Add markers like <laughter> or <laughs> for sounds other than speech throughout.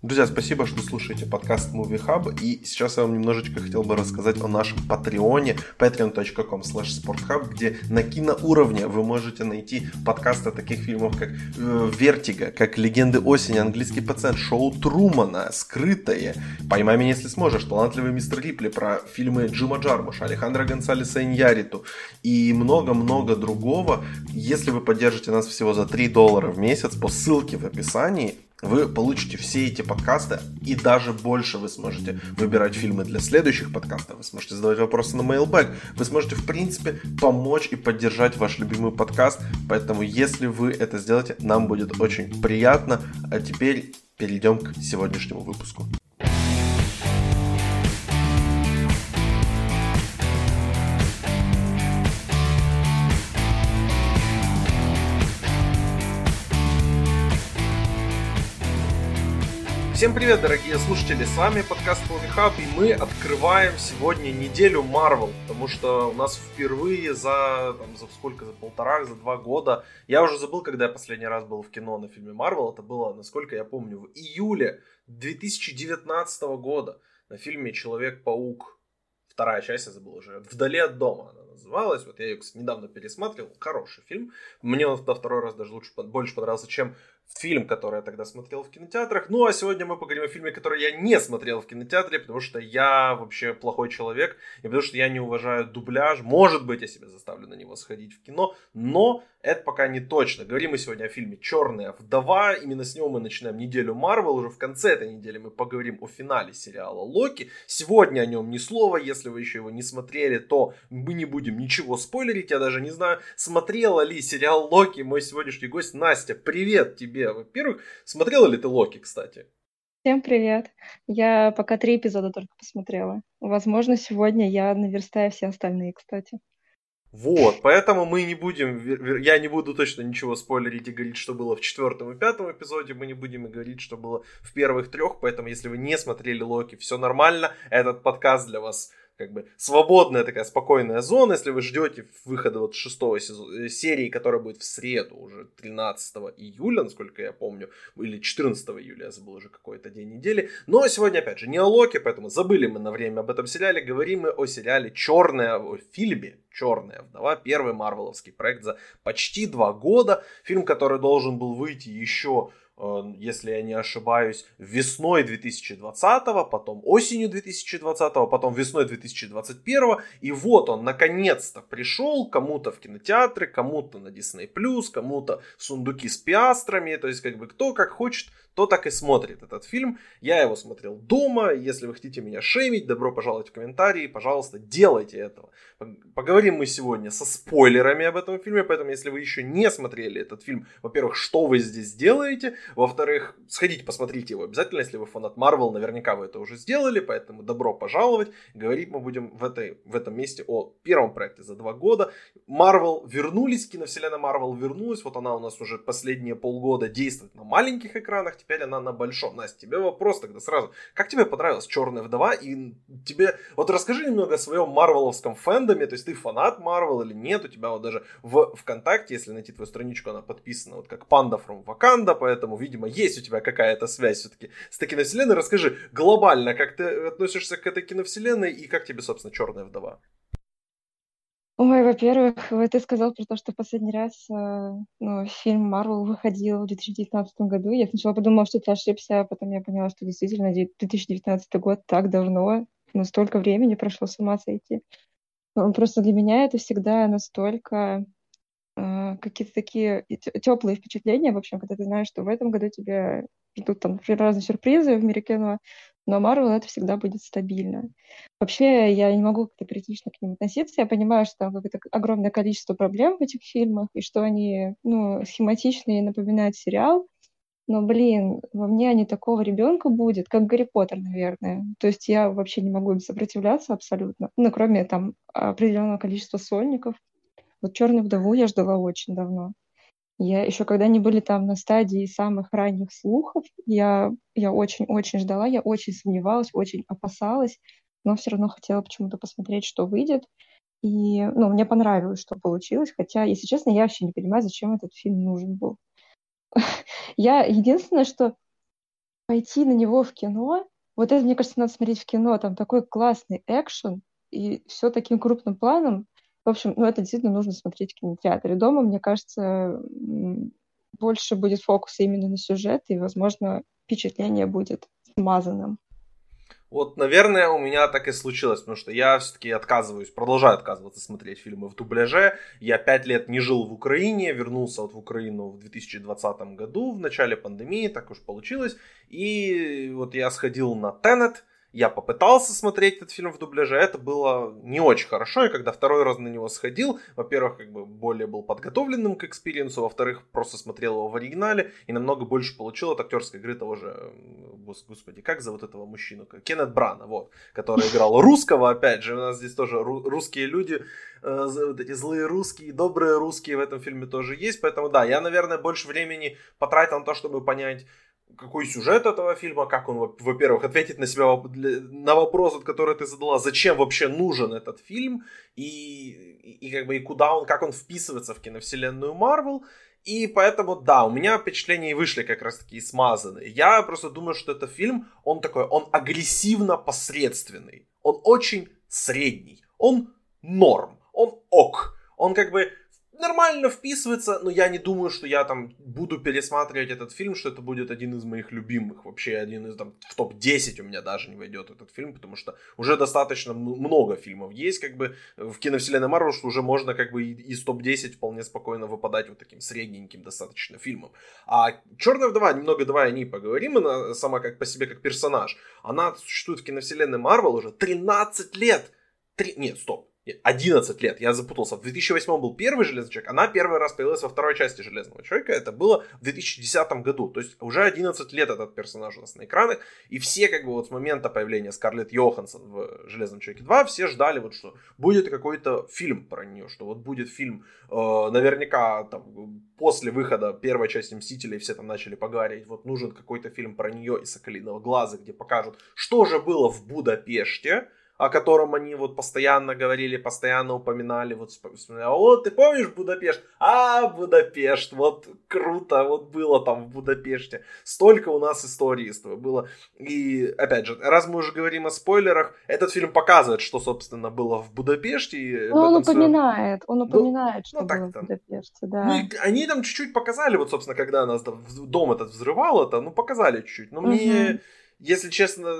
Друзья, спасибо, что слушаете подкаст Movie Hub. И сейчас я вам немножечко хотел бы рассказать о нашем патреоне patreon.com/sporthub, где на киноуровне вы можете найти подкасты таких фильмов, как э, Вертиго, как Легенды осени, Английский пациент, Шоу Трумана, Скрытое, Поймай меня, если сможешь, Талантливый мистер Рипли, про фильмы Джима Джармуша, Алехандро Гонсалеса Иньяриту и много-много другого. Если вы поддержите нас всего за 3 доллара в месяц по ссылке в описании, вы получите все эти подкасты и даже больше вы сможете выбирать фильмы для следующих подкастов, вы сможете задавать вопросы на mailbag, вы сможете в принципе помочь и поддержать ваш любимый подкаст, поэтому если вы это сделаете, нам будет очень приятно. А теперь перейдем к сегодняшнему выпуску. Всем привет, дорогие слушатели, с вами подкаст Hub, и мы открываем сегодня неделю Marvel, потому что у нас впервые за, там, за сколько, за полтора, за два года, я уже забыл, когда я последний раз был в кино на фильме Marvel, это было, насколько я помню, в июле 2019 года на фильме Человек-паук, вторая часть, я забыл уже, «Вдали от дома» она называлась, вот я ее, кстати, недавно пересматривал, хороший фильм, мне он на второй раз даже лучше, больше понравился, чем фильм, который я тогда смотрел в кинотеатрах. Ну, а сегодня мы поговорим о фильме, который я не смотрел в кинотеатре, потому что я вообще плохой человек, и потому что я не уважаю дубляж. Может быть, я себя заставлю на него сходить в кино, но это пока не точно. Говорим мы сегодня о фильме «Черная вдова». Именно с него мы начинаем неделю Марвел. Уже в конце этой недели мы поговорим о финале сериала «Локи». Сегодня о нем ни слова. Если вы еще его не смотрели, то мы не будем ничего спойлерить. Я даже не знаю, смотрела ли сериал «Локи» мой сегодняшний гость Настя. Привет тебе! Во-первых, смотрела ли ты «Локи», кстати? Всем привет. Я пока три эпизода только посмотрела. Возможно, сегодня я наверстаю все остальные, кстати. Вот, поэтому мы не будем, я не буду точно ничего спойлерить и говорить, что было в четвертом и пятом эпизоде, мы не будем и говорить, что было в первых трех, поэтому если вы не смотрели Локи, все нормально, этот подкаст для вас как бы свободная такая спокойная зона, если вы ждете выхода вот шестого э, серии, которая будет в среду, уже 13 июля, насколько я помню, или 14 июля, я забыл уже какой-то день недели. Но сегодня, опять же, не о Локе, поэтому забыли мы на время об этом сериале, говорим мы о сериале «Черная», о фильме «Черная вдова», первый марвеловский проект за почти два года, фильм, который должен был выйти еще если я не ошибаюсь, весной 2020, потом осенью 2020, потом весной 2021. И вот он наконец-то пришел кому-то в кинотеатры, кому-то на Disney+, кому-то сундуки с пиастрами. То есть как бы кто как хочет, кто так и смотрит этот фильм. Я его смотрел дома. Если вы хотите меня шеймить, добро пожаловать в комментарии. Пожалуйста, делайте этого. Поговорим мы сегодня со спойлерами об этом фильме. Поэтому, если вы еще не смотрели этот фильм, во-первых, что вы здесь делаете? Во-вторых, сходите, посмотрите его обязательно. Если вы фанат Марвел, наверняка вы это уже сделали. Поэтому добро пожаловать. Говорить мы будем в, этой, в этом месте о первом проекте за два года. Марвел вернулись, киновселенная Марвел вернулась. Вот она у нас уже последние полгода действует на маленьких экранах теперь она на большом. Настя, тебе вопрос тогда сразу. Как тебе понравилась Черная вдова? И тебе, вот расскажи немного о своем марвеловском фэндоме, то есть ты фанат Марвел или нет? У тебя вот даже в ВКонтакте, если найти твою страничку, она подписана вот как Панда from Wakanda, поэтому, видимо, есть у тебя какая-то связь все-таки с этой киновселенной. Расскажи глобально, как ты относишься к этой киновселенной и как тебе, собственно, Черная вдова? Ой, во-первых, ты сказал про то, что последний раз э, ну, фильм Марвел выходил в 2019 году. Я сначала подумала, что ты ошибся, а потом я поняла, что действительно 2019 год так давно, но столько времени прошло с ума сойти. Ну, просто для меня это всегда настолько какие-то такие теплые впечатления, в общем, когда ты знаешь, что в этом году тебе ждут там разные сюрпризы в мире кино, но Marvel это всегда будет стабильно. Вообще, я не могу как-то критично к ним относиться. Я понимаю, что там какое-то огромное количество проблем в этих фильмах, и что они, ну, схематичные, напоминают сериал. Но, блин, во мне не такого ребенка будет, как Гарри Поттер, наверное. То есть я вообще не могу им сопротивляться абсолютно. Ну, кроме там определенного количества сольников. Вот Черную вдову я ждала очень давно. Я еще когда они были там на стадии самых ранних слухов, я, я очень-очень ждала, я очень сомневалась, очень опасалась, но все равно хотела почему-то посмотреть, что выйдет. И, ну, мне понравилось, что получилось, хотя, если честно, я вообще не понимаю, зачем этот фильм нужен был. <laughs> Я единственное, что пойти на него в кино, вот это, мне кажется, надо смотреть в кино, там такой классный экшен, и все таким крупным планом. В общем, ну это действительно нужно смотреть в кинотеатре. Дома, мне кажется, больше будет фокуса именно на сюжет, и, возможно, впечатление будет смазанным. Вот, наверное, у меня так и случилось, потому что я все-таки отказываюсь, продолжаю отказываться смотреть фильмы в дубляже. Я пять лет не жил в Украине, вернулся вот в Украину в 2020 году, в начале пандемии, так уж получилось. И вот я сходил на Тенет, я попытался смотреть этот фильм в дубляже, это было не очень хорошо, и когда второй раз на него сходил, во-первых, как бы более был подготовленным к experience у, во-вторых, просто смотрел его в оригинале и намного больше получил от актерской игры того же, господи, как зовут этого мужчину? Кеннет Брана, вот, который играл русского, опять же, у нас здесь тоже русские люди, э, вот эти злые русские, добрые русские в этом фильме тоже есть, поэтому да, я, наверное, больше времени потратил на то, чтобы понять, какой сюжет этого фильма, как он, во-первых, ответит на себя на вопрос, который ты задала, зачем вообще нужен этот фильм и, и, как бы и куда он, как он вписывается в киновселенную Марвел. И поэтому, да, у меня впечатления вышли как раз таки смазанные. Я просто думаю, что этот фильм, он такой, он агрессивно посредственный. Он очень средний. Он норм. Он ок. Он как бы нормально вписывается, но я не думаю, что я там буду пересматривать этот фильм, что это будет один из моих любимых, вообще один из там в топ-10 у меня даже не войдет этот фильм, потому что уже достаточно много фильмов есть как бы в киновселенной Марвел, что уже можно как бы из топ-10 вполне спокойно выпадать вот таким средненьким достаточно фильмом. А Черная вдова, немного давай о ней поговорим, она сама как по себе как персонаж, она существует в киновселенной Марвел уже 13 лет. Три... Нет, стоп. 11 лет, я запутался. В 2008 был первый Железный Человек, она первый раз появилась во второй части Железного Человека, это было в 2010 году, то есть уже 11 лет этот персонаж у нас на экранах, и все как бы вот с момента появления Скарлетт Йоханссон в Железном Человеке 2, все ждали вот что будет какой-то фильм про нее, что вот будет фильм, э, наверняка там после выхода первой части Мстителей все там начали поговорить, вот нужен какой-то фильм про нее и Соколиного Глаза, где покажут, что же было в Будапеште, о котором они вот постоянно говорили, постоянно упоминали, вот вспоминали, вот ты помнишь Будапешт? А, Будапешт, вот круто, вот было там в Будапеште. Столько у нас истории было. И, опять же, раз мы уже говорим о спойлерах, этот фильм показывает, что, собственно, было в Будапеште. Ну, он упоминает, он ну, упоминает, ну, что ну, было в Будапеште, да. Ну, и они там чуть-чуть показали, вот, собственно, когда нас дом этот взрывал, это, ну, показали чуть-чуть. Но угу. мне, если честно,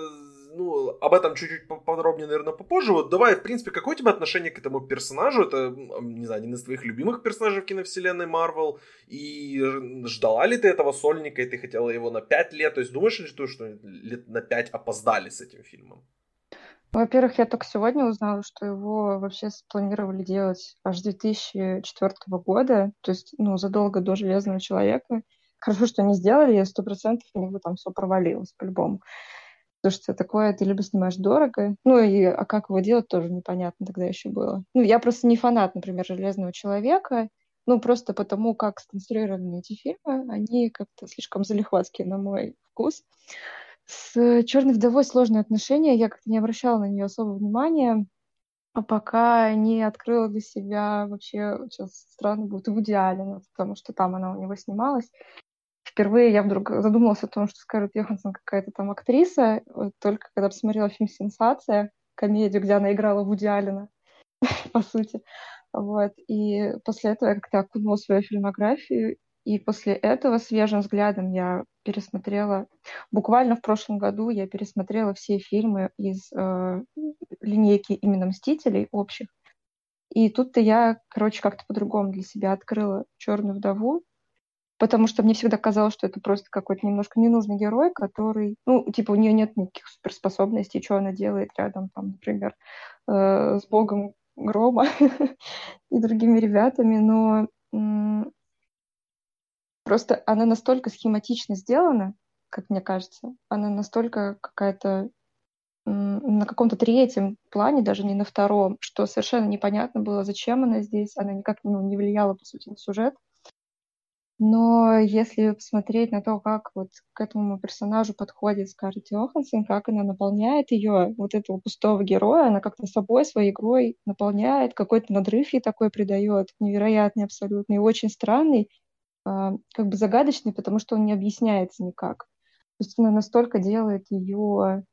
ну, об этом чуть-чуть подробнее, наверное, попозже. Вот давай, в принципе, какое у тебя отношение к этому персонажу? Это, не знаю, один из твоих любимых персонажей в киновселенной Марвел. И ждала ли ты этого сольника, и ты хотела его на 5 лет? То есть думаешь ли ты, что лет на 5 опоздали с этим фильмом? Во-первых, я только сегодня узнала, что его вообще спланировали делать аж 2004 года, то есть, ну, задолго до «Железного человека». Хорошо, что они сделали, сто процентов у него там все провалилось по-любому. Потому что такое ты либо снимаешь дорого, ну и а как его делать тоже непонятно тогда еще было. Ну, я просто не фанат, например, «Железного человека», ну, просто потому, как сконструированы эти фильмы, они как-то слишком залихватские на мой вкус. С «Черной вдовой» сложные отношения, я как-то не обращала на нее особого внимания, а пока не открыла для себя вообще, сейчас странно будет, Вуди Аллена, потому что там она у него снималась впервые я вдруг задумалась о том, что Скарлетт Йоханссон какая-то там актриса, только когда посмотрела фильм «Сенсация», комедию, где она играла Вуди Аллена, <laughs> по сути. Вот. И после этого я как-то окунула свою фильмографию, и после этого свежим взглядом я пересмотрела, буквально в прошлом году я пересмотрела все фильмы из э, линейки именно «Мстителей» общих. И тут-то я, короче, как-то по-другому для себя открыла «Черную вдову», потому что мне всегда казалось, что это просто какой-то немножко ненужный герой, который, ну, типа, у нее нет никаких суперспособностей, что она делает рядом, там, например, э, с богом грома <laughs> и другими ребятами, но просто она настолько схематично сделана, как мне кажется, она настолько какая-то на каком-то третьем плане, даже не на втором, что совершенно непонятно было, зачем она здесь, она никак ну, не влияла, по сути, на сюжет. Но если посмотреть на то, как вот к этому персонажу подходит Скарлетт Йоханссон, как она наполняет ее, вот этого пустого героя, она как-то собой, своей игрой наполняет, какой-то надрыв ей такой придает, невероятный абсолютно, и очень странный, а, как бы загадочный, потому что он не объясняется никак. есть она настолько делает ее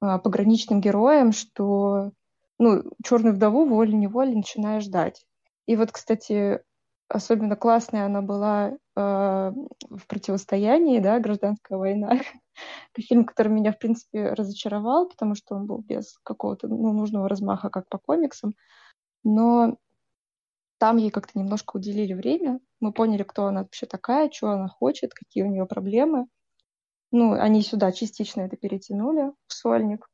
а, пограничным героем, что ну, черную вдову волей-неволей начинаешь ждать. И вот, кстати, особенно классная она была э, в противостоянии, да, гражданская война. <laughs> Фильм, который меня, в принципе, разочаровал, потому что он был без какого-то ну, нужного размаха, как по комиксам. Но там ей как-то немножко уделили время. Мы поняли, кто она вообще такая, что она хочет, какие у нее проблемы. Ну, они сюда частично это перетянули в сольник.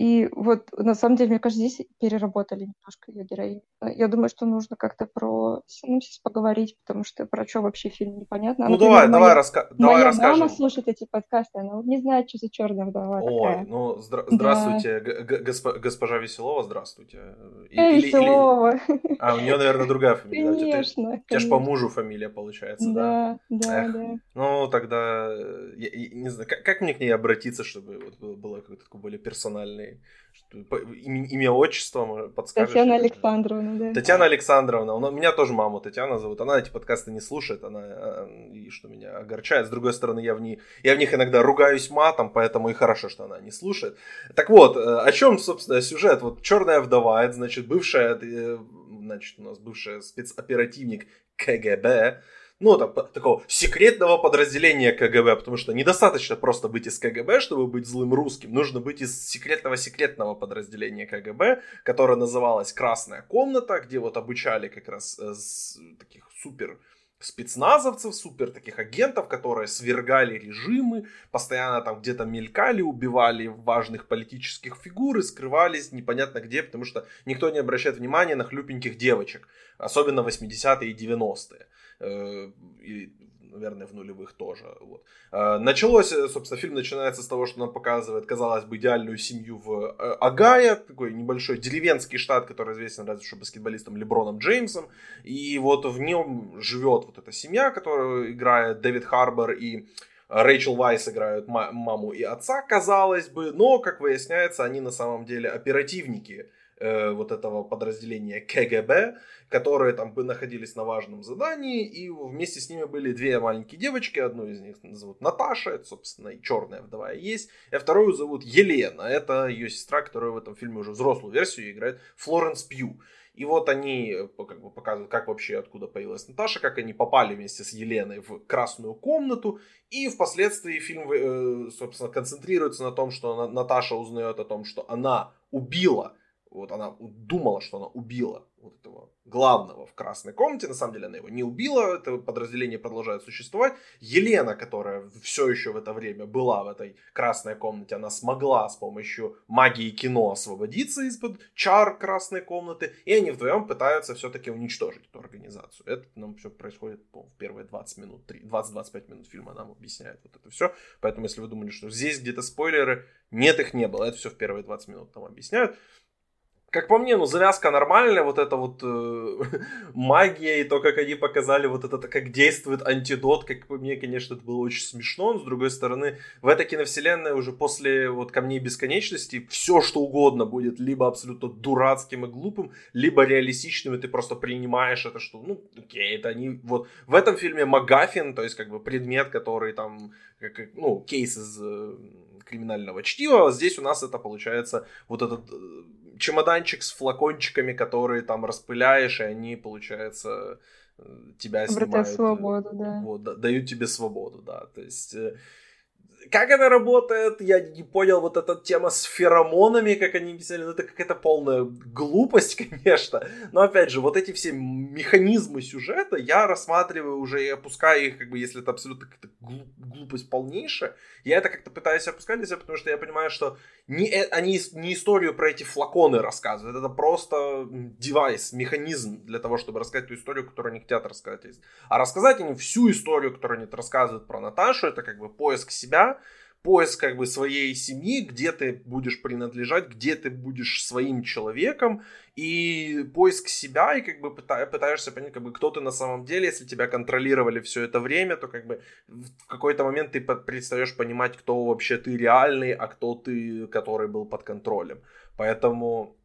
И вот, на самом деле, мне кажется, здесь переработали немножко ее героиню. Я думаю, что нужно как-то про синопсис поговорить, потому что про что вообще фильм непонятно. Ну, Например, давай, моя, давай, раска- давай моя расскажем. мама слушает эти подкасты, она не знает, что за черная вдова Ой, такая. ну, здра- здравствуйте, да. госп- госпожа Веселова, здравствуйте. Э, или, Веселова. Или... А, у нее, наверное, другая фамилия. Конечно, У тебя по мужу фамилия получается, да? Да, да, Эх. да. Ну, тогда, я, я, не знаю, как, как мне к ней обратиться, чтобы вот было, было какой-то такой более персональный имя, имя отчество подскажешь? Татьяна Александровна, да. Татьяна Александровна. У меня тоже маму Татьяна зовут. Она эти подкасты не слушает, она а, и что меня огорчает. С другой стороны, я в, ней, я в них иногда ругаюсь матом, поэтому и хорошо, что она не слушает. Так вот, э, о чем, собственно, сюжет? Вот черная вдова, это значит бывшая, э, значит, у нас бывшая спецоперативник КГБ, ну, там, такого секретного подразделения КГБ, потому что недостаточно просто быть из КГБ, чтобы быть злым русским, нужно быть из секретного-секретного подразделения КГБ, которое называлось «Красная комната», где вот обучали как раз э, таких супер спецназовцев, супер таких агентов, которые свергали режимы, постоянно там где-то мелькали, убивали важных политических фигур и скрывались непонятно где, потому что никто не обращает внимания на хлюпеньких девочек, особенно 80-е и 90-е. Э, и, наверное, в нулевых тоже. Вот. Э, началось, э, собственно, фильм начинается с того, что нам показывает, казалось бы, идеальную семью в Агае, такой небольшой деревенский штат, который известен разве что баскетболистом Леброном Джеймсом. И вот в нем живет вот эта семья, которую играет Дэвид Харбор и Рэйчел Вайс играют маму и отца, казалось бы, но, как выясняется, они на самом деле оперативники э, вот этого подразделения КГБ, которые там бы находились на важном задании, и вместе с ними были две маленькие девочки, одну из них зовут Наташа, это, собственно, и черная вдова есть, а вторую зовут Елена, это ее сестра, которая в этом фильме уже взрослую версию играет, Флоренс Пью. И вот они э, как бы показывают, как вообще откуда появилась Наташа, как они попали вместе с Еленой в красную комнату. И впоследствии фильм, э, собственно, концентрируется на том, что Наташа узнает о том, что она убила вот она думала, что она убила вот этого главного в красной комнате. На самом деле она его не убила, это подразделение продолжает существовать. Елена, которая все еще в это время была в этой красной комнате, она смогла с помощью магии кино освободиться из-под чар красной комнаты. И они вдвоем пытаются все-таки уничтожить эту организацию. Это нам все происходит в первые 20 минут, 20-25 минут фильма нам объясняет вот это все. Поэтому если вы думали, что здесь где-то спойлеры, нет, их не было. Это все в первые 20 минут нам объясняют как по мне, ну, завязка нормальная, вот эта вот э, <laughs> магия и то, как они показали вот это, как действует антидот, как по мне, конечно, это было очень смешно, но с другой стороны, в этой киновселенной уже после вот Камней Бесконечности все, что угодно будет либо абсолютно дурацким и глупым, либо реалистичным, и ты просто принимаешь это, что, ну, окей, это они, вот, в этом фильме Магафин, то есть, как бы, предмет, который там, как, ну, кейс из э, криминального чтива, здесь у нас это получается вот этот э, чемоданчик с флакончиками, которые там распыляешь, и они, получается, э, тебя снимают. Обретают свободу, да. Вот, дают тебе свободу, да. То есть э, как это работает, я не понял, вот эта тема с феромонами, как они писали, ну это какая-то полная глупость, <laughs> конечно, но опять же, вот эти все механизмы сюжета я рассматриваю уже и опускаю их, как бы, если это абсолютно какая-то глупость полнейшая, я это как-то пытаюсь опускать для себя, потому что я понимаю, что не, э, они не историю про эти флаконы рассказывают, это просто девайс, механизм для того, чтобы рассказать ту историю, которую они хотят рассказать. А рассказать они всю историю, которую они рассказывают про Наташу, это как бы поиск себя, поиск как бы своей семьи, где ты будешь принадлежать, где ты будешь своим человеком, и поиск себя, и как бы пытаешься понять, как бы, кто ты на самом деле, если тебя контролировали все это время, то как бы в какой-то момент ты перестаешь понимать, кто вообще ты реальный, а кто ты, который был под контролем. Поэтому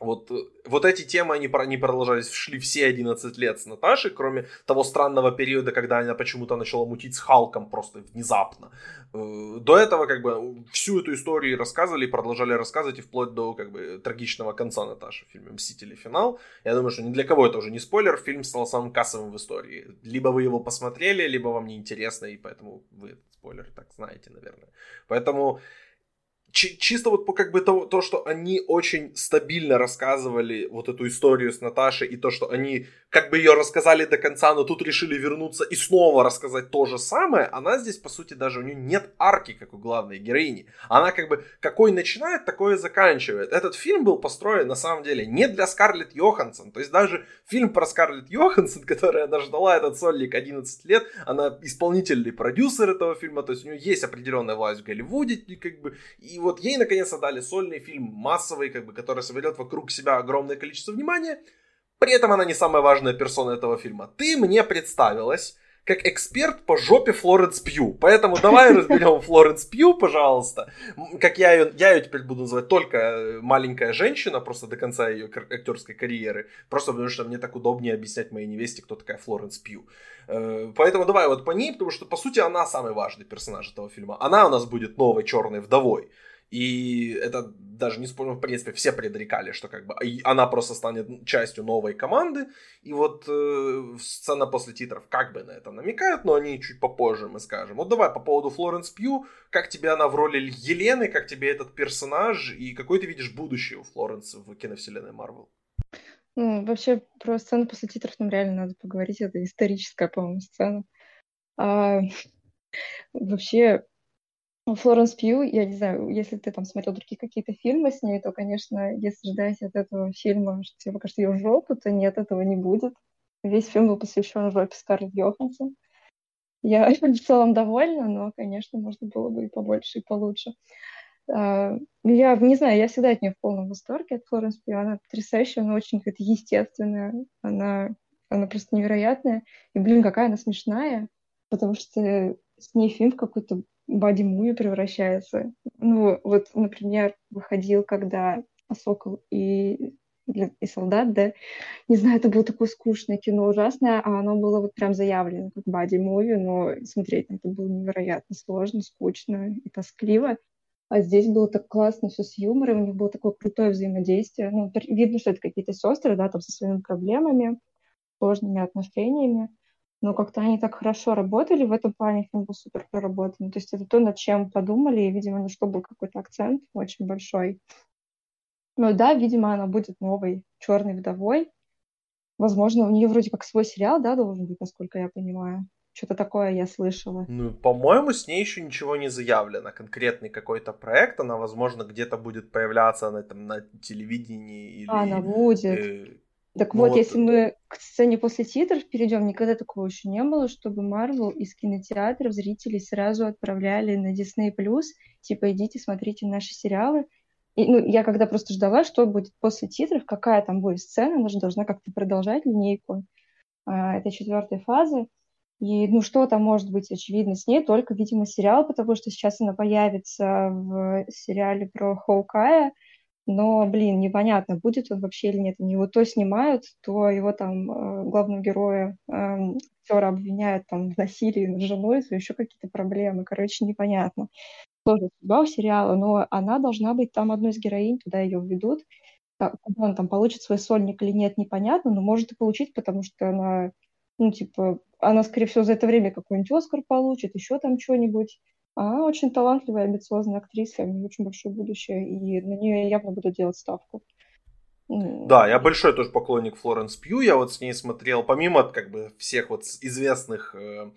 вот, вот эти темы, они, они продолжались, шли все 11 лет с Наташей, кроме того странного периода, когда она почему-то начала мутить с Халком просто внезапно. Э, до этого как бы всю эту историю рассказывали и продолжали рассказывать и вплоть до как бы трагичного конца Наташи в фильме «Мстители. Финал». Я думаю, что ни для кого это уже не спойлер, фильм стал самым кассовым в истории. Либо вы его посмотрели, либо вам не интересно, и поэтому вы этот спойлер так знаете, наверное. Поэтому чисто вот как бы то, то, что они очень стабильно рассказывали вот эту историю с Наташей, и то, что они как бы ее рассказали до конца, но тут решили вернуться и снова рассказать то же самое, она здесь, по сути, даже у нее нет арки, как у главной героини. Она как бы какой начинает, такой заканчивает. Этот фильм был построен, на самом деле, не для Скарлетт Йоханссон. То есть даже фильм про Скарлетт Йоханссон, <laughs> которая она ждала этот сольник 11 лет, она исполнительный продюсер этого фильма, то есть у нее есть определенная власть в Голливуде, как бы, и вот ей наконец-то дали сольный фильм массовый, как бы, который соберет вокруг себя огромное количество внимания, при этом она не самая важная персона этого фильма. Ты мне представилась как эксперт по жопе Флоренс Пью. Поэтому давай <laughs> разберем Флоренс Пью, пожалуйста. Как я ее, я ее теперь буду называть только э, маленькая женщина, просто до конца ее актерской карьеры. Просто потому что мне так удобнее объяснять моей невесте, кто такая Флоренс Пью. Э, поэтому давай вот по ней, потому что по сути она самый важный персонаж этого фильма. Она у нас будет новой черной вдовой. И это даже не спорно, в принципе, все предрекали, что как бы она просто станет частью новой команды. И вот э, сцена после титров как бы на это намекают, но они чуть попозже мы скажем. Вот давай по поводу Флоренс Пью, как тебе она в роли Елены, как тебе этот персонаж и какой ты видишь будущее у Флоренс в киновселенной Марвел? Ну, вообще, про сцену после титров нам реально надо поговорить. Это историческая, по-моему, сцена. А, <laughs> вообще, ну, Флоренс Пью, я не знаю, если ты там смотрел другие какие-то фильмы с ней, то, конечно, если ждать от этого фильма, что тебе покажет ее жопу, то нет, этого не будет. Весь фильм был посвящен жопе Скарлетт Йоханссон. Я <laughs> в целом довольна, но, конечно, можно было бы и побольше, и получше. Uh, я не знаю, я всегда от нее в полном восторге, от Флоренс Пью. Она потрясающая, она очень какая-то естественная, она, она просто невероятная. И, блин, какая она смешная, потому что с ней фильм какой-то боди-муви превращается. Ну, вот, например, выходил, когда «Сокол» и и солдат, да, не знаю, это было такое скучное кино, ужасное, а оно было вот прям заявлено как боди-муви, но смотреть на это было невероятно сложно, скучно и тоскливо. А здесь было так классно все с юмором, у них было такое крутое взаимодействие. Ну, видно, что это какие-то сестры, да, там со своими проблемами, сложными отношениями но как-то они так хорошо работали, в этом плане фильм был супер проработан. То есть это то, над чем подумали, и, видимо, на что был какой-то акцент очень большой. Ну да, видимо, она будет новой черной вдовой. Возможно, у нее вроде как свой сериал, да, должен быть, насколько я понимаю. Что-то такое я слышала. Ну, по-моему, с ней еще ничего не заявлено. Конкретный какой-то проект. Она, возможно, где-то будет появляться на, там, на телевидении. Или, она будет. Э, так вот, вот, если мы к сцене после титров перейдем, никогда такого еще не было, чтобы Марвел из кинотеатров зрителей сразу отправляли на Disney+, типа, идите, смотрите наши сериалы. И, ну, я когда просто ждала, что будет после титров, какая там будет сцена, она же должна как-то продолжать линейку а, этой четвертой фазы. И, ну, что там может быть очевидно с ней, только, видимо, сериал, потому что сейчас она появится в сериале про Хоукая, но, блин, непонятно, будет он вообще или нет. Они его то снимают, то его там э, главного героя э, актера обвиняют там в насилии над женой, то еще какие-то проблемы. Короче, непонятно. Тоже судьба у сериала, но она должна быть там одной из героинь, туда ее введут. Когда он там получит свой сольник или нет, непонятно, но может и получить, потому что она, ну, типа, она, скорее всего, за это время какой-нибудь Оскар получит, еще там что-нибудь. Она очень талантливая, амбициозная актриса, у нее очень большое будущее, и на нее явно буду делать ставку. Да, я большой тоже поклонник Флоренс Пью, я вот с ней смотрел, помимо как бы всех вот известных э,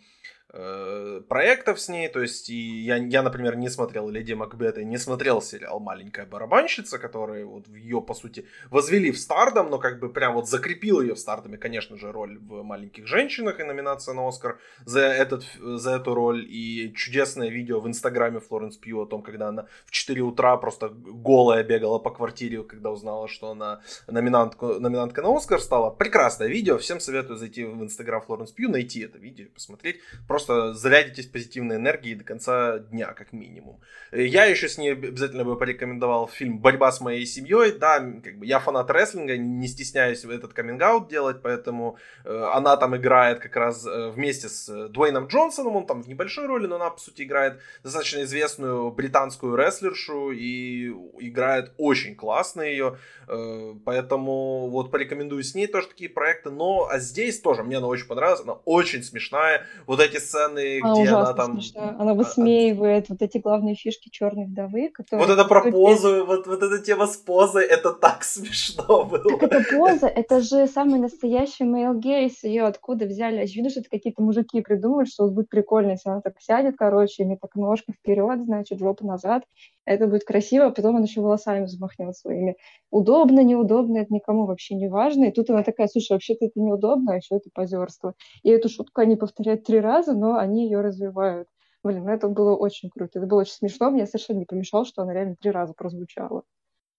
Э, проектов с ней, то есть и я, я, например, не смотрел Леди Макбет и не смотрел сериал «Маленькая барабанщица», который вот ее, по сути, возвели в стардом, но как бы прям вот закрепил ее в стардоме, конечно же, роль в «Маленьких женщинах» и номинация на Оскар за, этот, за эту роль, и чудесное видео в инстаграме Флоренс Пью о том, когда она в 4 утра просто голая бегала по квартире, когда узнала, что она номинантка, номинантка на Оскар стала. Прекрасное видео, всем советую зайти в инстаграм Флоренс Пью, найти это видео, посмотреть. Просто просто зарядитесь позитивной энергией до конца дня, как минимум. Э, я еще с ней обязательно бы порекомендовал фильм «Борьба с моей семьей». Да, как бы я фанат рестлинга, не стесняюсь этот каминг делать, поэтому э, она там играет как раз э, вместе с Дуэйном Джонсоном, он там в небольшой роли, но она, по сути, играет достаточно известную британскую рестлершу и играет очень классно ее, поэтому вот порекомендую с ней тоже такие проекты, но а здесь тоже мне она очень понравилась, она очень смешная, вот эти сцены, а, где она там... Смешная. Она высмеивает вот эти главные фишки черной вдовы, которые... Вот это про позу, вот, вот эта тема с позой, это так <laughs> смешно было. Так это поза, это же самый настоящий Мейл Гейс, ее откуда взяли? Очевидно, что это какие-то мужики придумали, что вот будет прикольно, если она так сядет, короче, и так ножка вперед, значит, жопа назад, это будет красиво, а потом она еще волосами взмахнет своими. Удобно, неудобно, это никому вообще не важно. И тут она такая, слушай, вообще-то это неудобно, а еще это позерство. И эту шутку они повторяют три раза, но они ее развивают. Блин, ну это было очень круто. Это было очень смешно. Мне совершенно не помешало, что она реально три раза прозвучала.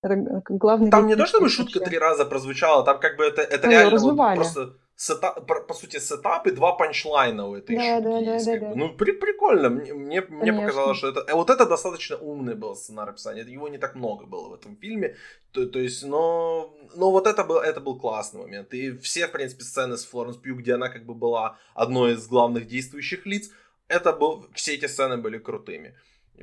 Это э, главный... Там не то, чтобы шутка три раза прозвучала, там как бы это, это ну, реально вот просто setup, по сути, сетап и два punchline а у этой да, шутки да, есть. Да, да, да. Ну, при, прикольно. Мне, мне, мне показалось, что это... Э, вот это достаточно умный был сценарий писания. Его не так много было в этом фильме. То, то есть, но... Но вот это был, это был классный момент. И все, в принципе, сцены с Флоренс Пью, где она как бы была одной из главных действующих лиц, это был... Все эти сцены были крутыми.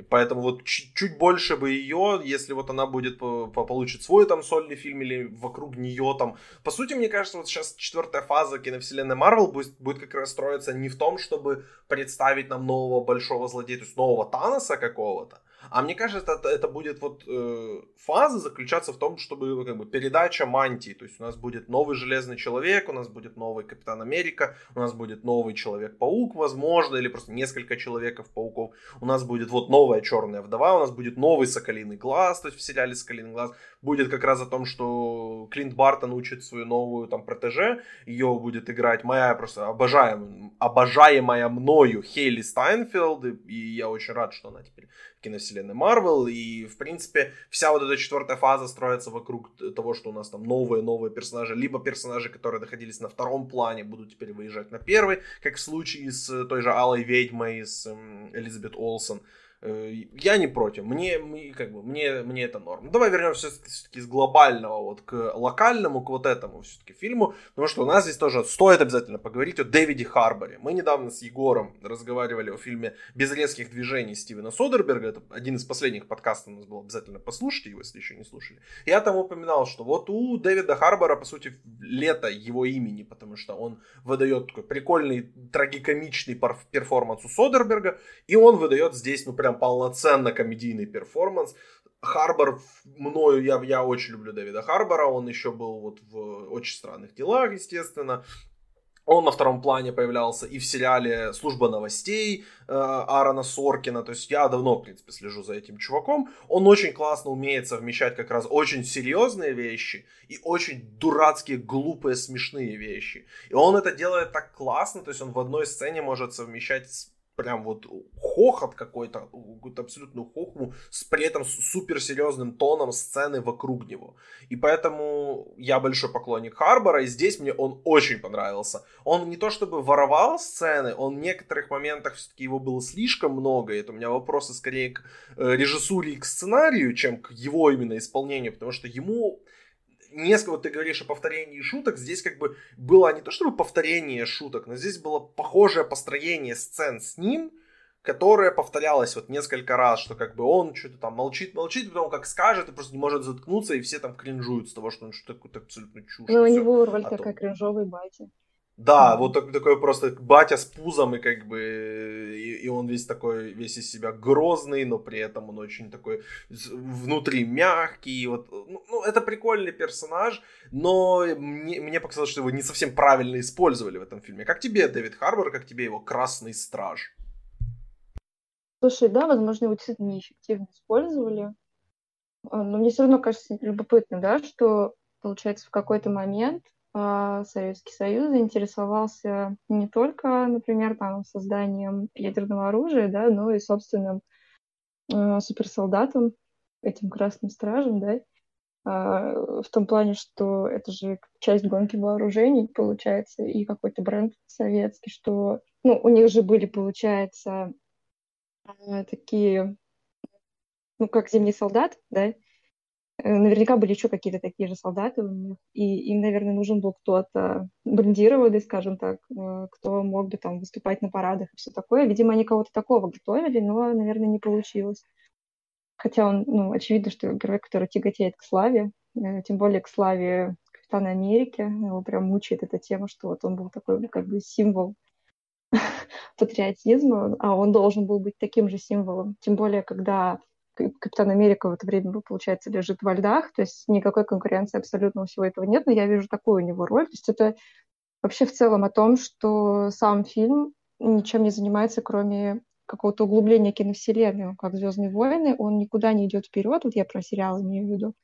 Поэтому вот чуть, чуть больше бы ее, если вот она будет по, по, получит свой там сольный фильм или вокруг нее там. По сути, мне кажется, вот сейчас четвертая фаза киновселенной Марвел будет, будет как раз строиться не в том, чтобы представить нам нового большого злодея, то есть нового Таноса какого-то, а мне кажется, это, это будет вот э, фаза заключаться в том, чтобы ну, как бы передача мантии. То есть у нас будет новый Железный Человек, у нас будет новый Капитан Америка, у нас будет новый Человек-паук, возможно, или просто несколько Человеков-пауков. У нас будет вот новая Черная Вдова, у нас будет новый Соколиный Глаз, то есть в сериале Соколиный Глаз будет как раз о том, что Клинт Бартон учит свою новую там протеже, ее будет играть моя просто обожаемая, обожаемая мною Хейли Стайнфилд, и я очень рад, что она теперь киновселенной Марвел, и, в принципе, вся вот эта четвертая фаза строится вокруг того, что у нас там новые-новые персонажи, либо персонажи, которые находились на втором плане, будут теперь выезжать на первый, как в случае с той же Алой Ведьмой, с Элизабет Олсен, я не против, мне, как бы, мне, мне это норм. Ну, давай вернемся все-таки с глобального вот к локальному, к вот этому все-таки фильму, потому что у нас здесь тоже стоит обязательно поговорить о Дэвиде Харборе. Мы недавно с Егором разговаривали о фильме «Без резких движений» Стивена Содерберга, это один из последних подкастов у нас был, обязательно послушайте его, если еще не слушали. Я там упоминал, что вот у Дэвида Харбора, по сути, лето его имени, потому что он выдает такой прикольный трагикомичный перформанс у Содерберга, и он выдает здесь, ну, прям прям полноценно комедийный перформанс. Харбор, ну, я, я очень люблю Дэвида Харбора, он еще был вот в «Очень странных делах», естественно. Он на втором плане появлялся и в сериале «Служба новостей» э, Аарона Соркина. То есть я давно, в принципе, слежу за этим чуваком. Он очень классно умеет совмещать как раз очень серьезные вещи и очень дурацкие, глупые, смешные вещи. И он это делает так классно. То есть он в одной сцене может совмещать прям вот хохот какой-то, какую-то абсолютную хохму, с при этом суперсерьезным тоном сцены вокруг него. И поэтому я большой поклонник Харбора, и здесь мне он очень понравился. Он не то чтобы воровал сцены, он в некоторых моментах все-таки его было слишком много, и это у меня вопросы скорее к э, режиссуре и к сценарию, чем к его именно исполнению, потому что ему несколько, вот ты говоришь о повторении шуток, здесь как бы было не то чтобы повторение шуток, но здесь было похожее построение сцен с ним, которое повторялось вот несколько раз, что как бы он что-то там молчит, молчит, потом как скажет, и просто не может заткнуться, и все там кринжуют с того, что он что-то какую-то абсолютно чушь. Ну, у него роль а такая то... кринжовый батя. Да, вот такой, такой просто батя с пузом, и как бы и, и он весь такой, весь из себя грозный, но при этом он очень такой внутри мягкий. Вот, ну, ну это прикольный персонаж, но мне, мне показалось, что его не совсем правильно использовали в этом фильме. Как тебе Дэвид Харбор, как тебе его Красный Страж? Слушай, да, возможно, его действительно неэффективно использовали. А, но мне все равно кажется любопытно, да, что, получается, в какой-то момент Советский Союз заинтересовался не только, например, там, созданием ядерного оружия, да, но и собственным э, суперсолдатом, этим красным стражем, да, э, в том плане, что это же часть гонки вооружений, получается, и какой-то бренд советский, что ну, у них же были, получается, э, такие, ну, как зимний солдат, да, наверняка были еще какие-то такие же солдаты у них, и им, наверное, нужен был кто-то брендированный, скажем так, э, кто мог бы там выступать на парадах и все такое. Видимо, они кого-то такого готовили, но, наверное, не получилось. Хотя он, ну, очевидно, что герой, который тяготеет к славе, э, тем более к славе Капитана Америки, его прям мучает эта тема, что вот он был такой как бы символ <laughs> патриотизма, а он должен был быть таким же символом. Тем более, когда Капитан Америка в это время, ну, получается, лежит во льдах, то есть никакой конкуренции абсолютно у всего этого нет, но я вижу такую у него роль. То есть это вообще в целом о том, что сам фильм ничем не занимается, кроме какого-то углубления киновселенной, как «Звездные войны», он никуда не идет вперед, вот я про сериал имею в виду,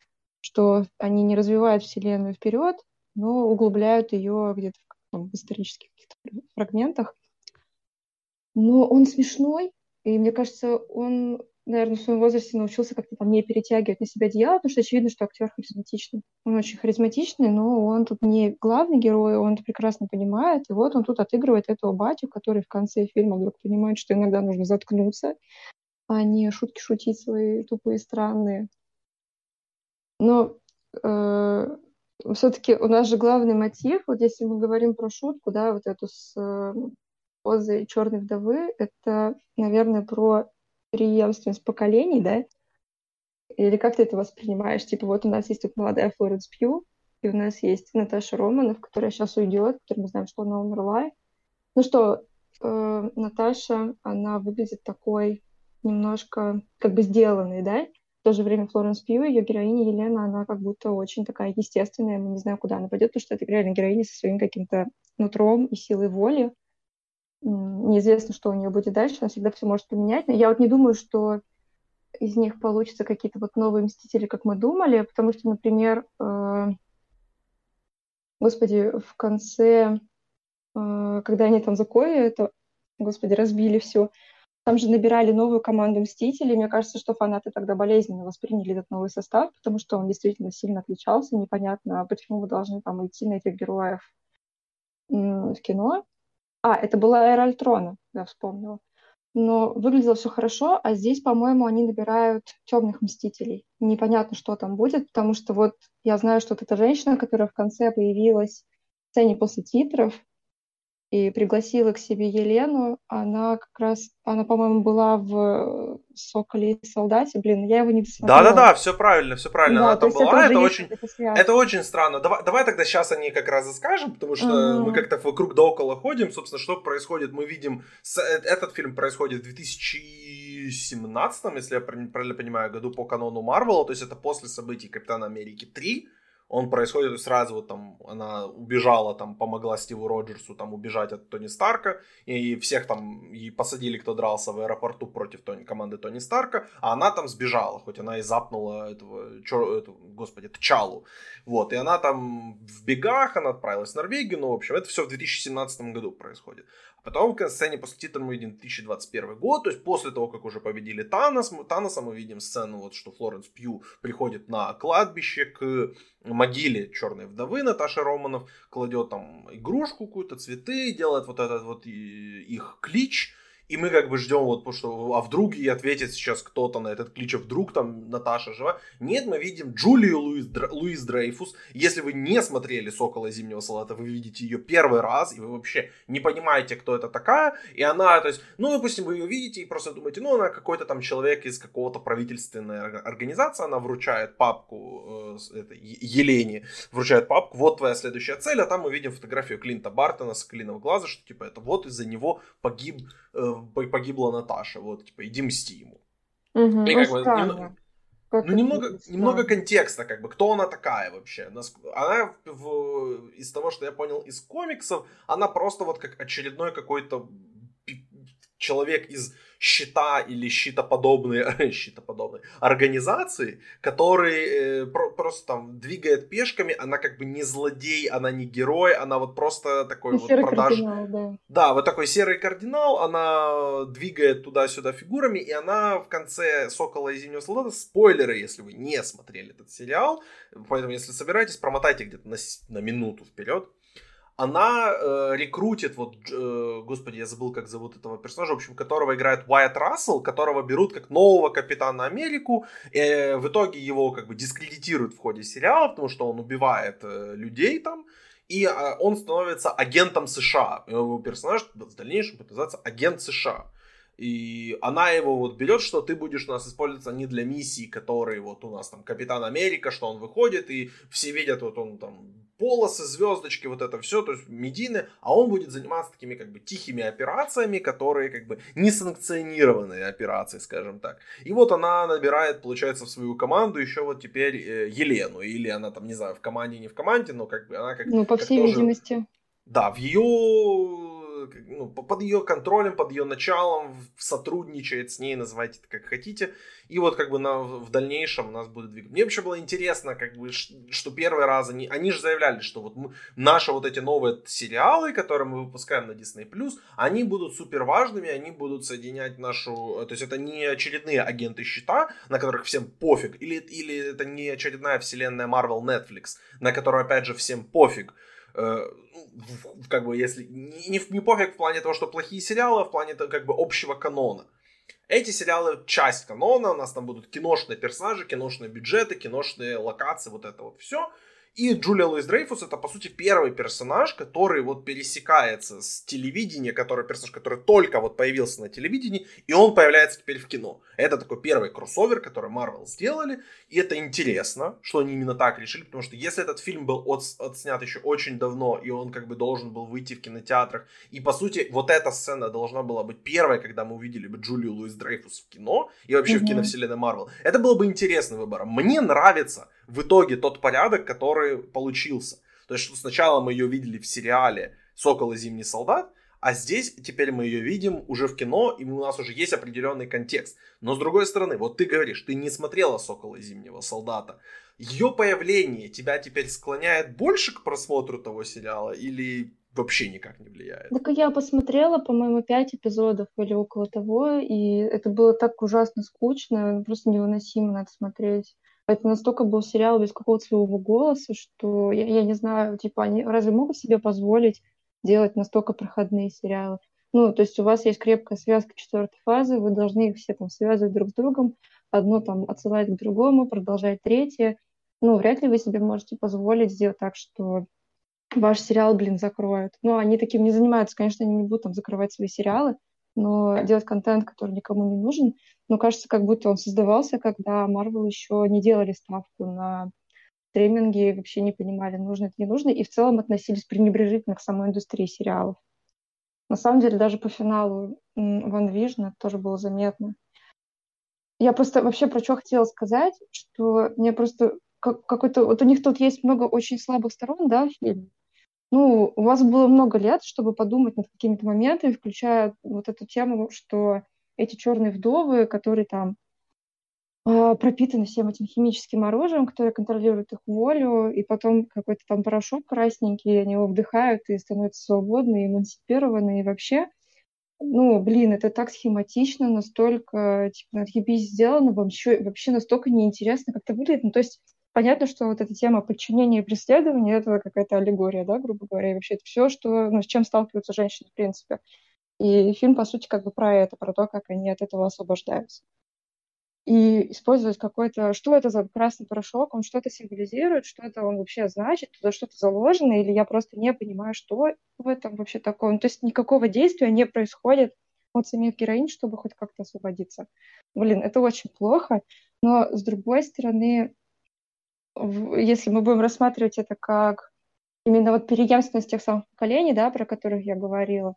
что они не развивают вселенную вперед, но углубляют ее где-то в, в исторических фрагментах. Но он смешной, и мне кажется, он наверное, в своем возрасте научился как-то там не перетягивать на себя одеяло, потому что очевидно, что актер харизматичный. Он очень харизматичный, но он тут не главный герой, он это прекрасно понимает. И вот он тут отыгрывает этого батю, который в конце фильма вдруг понимает, что иногда нужно заткнуться, а не шутки шутить свои тупые, странные. Но э, все-таки у нас же главный мотив, вот если мы говорим про шутку, да, вот эту с э, позой черной вдовы, это, наверное, про преемственность поколений, да? Или как ты это воспринимаешь? Типа вот у нас есть тут молодая Флоренс Пью, и у нас есть Наташа Романов, которая сейчас уйдет, которая мы знаем, что она умерла. Ну что, э, Наташа, она выглядит такой немножко как бы сделанной, да? В то же время Флоренс Пью, ее героиня Елена, она как будто очень такая естественная, мы не знаем, куда она пойдет, потому что это реально героиня со своим каким-то нутром и силой воли неизвестно, что у нее будет дальше, она всегда все может поменять. Но я вот не думаю, что из них получится какие-то вот новые Мстители, как мы думали, потому что, например, э, господи, в конце, э, когда они там закои это, господи, разбили все, там же набирали новую команду Мстителей. Мне кажется, что фанаты тогда болезненно восприняли этот новый состав, потому что он действительно сильно отличался. Непонятно, почему мы должны там идти на этих героев в кино. А, это была эра Альтрона, я вспомнила. Но выглядело все хорошо, а здесь, по-моему, они набирают темных мстителей. Непонятно, что там будет, потому что вот я знаю, что вот эта женщина, которая в конце появилась в сцене после титров, и пригласила к себе Елену. Она как раз, она, по-моему, была в «Соколе и солдате». Блин, я его не досмотрела. Да-да-да, все правильно, все правильно. Да, она там была, это очень, это очень странно. Давай, давай тогда сейчас о ней как раз и скажем, потому что uh-huh. мы как-то вокруг да около ходим. Собственно, что происходит, мы видим... Э, этот фильм происходит в 2017, если я правильно понимаю, году по канону Марвела, то есть это после событий Капитана Америки 3 он происходит сразу вот там, она убежала, там, помогла Стиву Роджерсу там убежать от Тони Старка, и всех там, и посадили, кто дрался в аэропорту против Тони, команды Тони Старка, а она там сбежала, хоть она и запнула этого, чё, эту, господи, Тчалу, вот, и она там в бегах, она отправилась в Норвегию, ну, в общем, это все в 2017 году происходит. Потом в сцене после титра мы видим 2021 год, то есть после того, как уже победили Танос, Таноса, мы видим сцену, вот, что Флоренс Пью приходит на кладбище к могиле черной вдовы Наташи Романов, кладет там игрушку какую-то, цветы, делает вот этот вот их клич, и мы как бы ждем вот, что, а вдруг ей ответит сейчас кто-то на этот клич, а вдруг там Наташа жива. Нет, мы видим Джулию Луис, Луис Дрейфус. Если вы не смотрели «Сокола зимнего салата», вы видите ее первый раз, и вы вообще не понимаете, кто это такая. И она, то есть, ну, допустим, вы ее видите и просто думаете, ну, она какой-то там человек из какого-то правительственной организации, она вручает папку э, это, Елене, вручает папку, вот твоя следующая цель, а там мы видим фотографию Клинта Бартона с клином глаза, что типа это вот из-за него погиб э, погибла Наташа, вот, типа, иди мсти ему. Угу, и как бы, немного, ну, немного, немного контекста, как бы, кто она такая вообще. Она, в, из того, что я понял из комиксов, она просто вот как очередной какой-то человек из щита или щитоподобной, <laughs> щитоподобной организации, который э, про, просто там двигает пешками, она как бы не злодей, она не герой, она вот просто такой ну, вот продаж... да. да, вот такой серый кардинал, она двигает туда-сюда фигурами, и она в конце Сокола и Зимнего солдата, спойлеры, если вы не смотрели этот сериал, поэтому если собираетесь, промотайте где-то на, на минуту вперед, она э, рекрутит, вот, э, господи, я забыл, как зовут этого персонажа, в общем, которого играет Уайт Рассел, которого берут как нового капитана Америку, э, в итоге его как бы дискредитируют в ходе сериала, потому что он убивает э, людей там, и э, он становится агентом США. Его персонаж в дальнейшем будет называться агент США. И она его вот берет, что ты будешь у нас использоваться не для миссии, которые вот у нас там Капитан Америка, что он выходит, и все видят вот он там полосы, звездочки, вот это все, то есть медийные, а он будет заниматься такими как бы тихими операциями, которые как бы несанкционированные операции, скажем так. И вот она набирает, получается, в свою команду еще вот теперь э, Елену, или она там, не знаю, в команде, не в команде, но как бы она как Ну, по как всей тоже... видимости. Да, в ее ну, под ее контролем, под ее началом сотрудничает с ней, называйте это как хотите. И вот как бы на, в дальнейшем у нас будет двигаться. Мне вообще было интересно, как бы, что первый раз они, они же заявляли, что вот мы, наши вот эти новые сериалы, которые мы выпускаем на Disney+, они будут супер важными, они будут соединять нашу, то есть это не очередные агенты щита, на которых всем пофиг, или, или это не очередная вселенная Marvel Netflix, на которую опять же всем пофиг, как бы если не, не пофиг в плане того, что плохие сериалы, а в плане как бы общего канона. Эти сериалы часть канона, у нас там будут киношные персонажи, киношные бюджеты, киношные локации, вот это вот все. И Джулия Луис Дрейфус это, по сути, первый персонаж, который вот пересекается с телевидения, который персонаж, который только вот появился на телевидении, и он появляется теперь в кино. Это такой первый кроссовер, который Marvel сделали, и это интересно, что они именно так решили, потому что если этот фильм был от, отснят еще очень давно, и он как бы должен был выйти в кинотеатрах, и по сути вот эта сцена должна была быть первой, когда мы увидели бы Джулию Луис Дрейфус в кино, и вообще mm-hmm. в киновселенной Marvel, это было бы интересный выбор. Мне нравится в итоге тот порядок, который получился. То есть, что сначала мы ее видели в сериале «Сокол и зимний солдат», а здесь теперь мы ее видим уже в кино, и у нас уже есть определенный контекст. Но с другой стороны, вот ты говоришь, ты не смотрела «Сокола и зимнего солдата». Ее появление тебя теперь склоняет больше к просмотру того сериала или вообще никак не влияет? Так я посмотрела, по-моему, пять эпизодов или около того, и это было так ужасно скучно, просто невыносимо надо смотреть. Это настолько был сериал без какого-то своего голоса, что я, я не знаю, типа, они разве могут себе позволить делать настолько проходные сериалы? Ну, то есть у вас есть крепкая связка четвертой фазы, вы должны их все там связывать друг с другом, одно там отсылать к другому, продолжать третье. Ну, вряд ли вы себе можете позволить сделать так, что ваш сериал, блин, закроют. Но они таким не занимаются. Конечно, они не будут там закрывать свои сериалы, но делать контент, который никому не нужен, но кажется, как будто он создавался, когда Marvel еще не делали ставку на стриминги, вообще не понимали, нужно это, не нужно, и в целом относились пренебрежительно к самой индустрии сериалов. На самом деле, даже по финалу Ван Вижна тоже было заметно. Я просто вообще про что хотела сказать, что мне просто какой-то... Вот у них тут есть много очень слабых сторон, да, в фильме, ну, у вас было много лет, чтобы подумать над какими-то моментами, включая вот эту тему, что эти черные вдовы, которые там э, пропитаны всем этим химическим оружием, которое контролирует их волю, и потом какой-то там порошок красненький, они его вдыхают и становятся свободны, эмансипированы, и вообще, ну, блин, это так схематично, настолько, типа, отъебись сделано, вообще, вообще настолько неинтересно как-то выглядит. Ну, то есть понятно, что вот эта тема подчинения и преследования — это какая-то аллегория, да, грубо говоря, и вообще это все, что, ну, с чем сталкиваются женщины, в принципе. И фильм, по сути, как бы про это, про то, как они от этого освобождаются. И использовать какой-то... Что это за красный порошок? Он что-то символизирует? Что-то он вообще значит? Туда что-то заложено? Или я просто не понимаю, что в этом вообще такое? Ну, то есть никакого действия не происходит от самих героинь, чтобы хоть как-то освободиться. Блин, это очень плохо. Но, с другой стороны, если мы будем рассматривать это как именно вот преемственность тех самых поколений, да, про которых я говорила,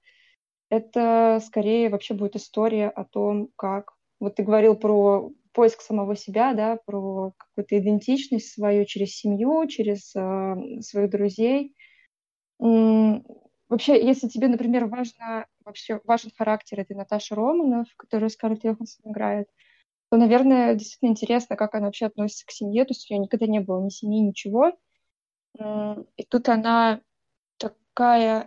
это скорее вообще будет история о том, как... Вот ты говорил про поиск самого себя, да, про какую-то идентичность свою через семью, через э, своих друзей. М- вообще, если тебе, например, важно, вообще важен характер этой Наташи Романов, которую Скарлетт Йоханссон играет, то, наверное, действительно интересно, как она вообще относится к семье. То есть у нее никогда не было ни семьи, ничего. И тут она такая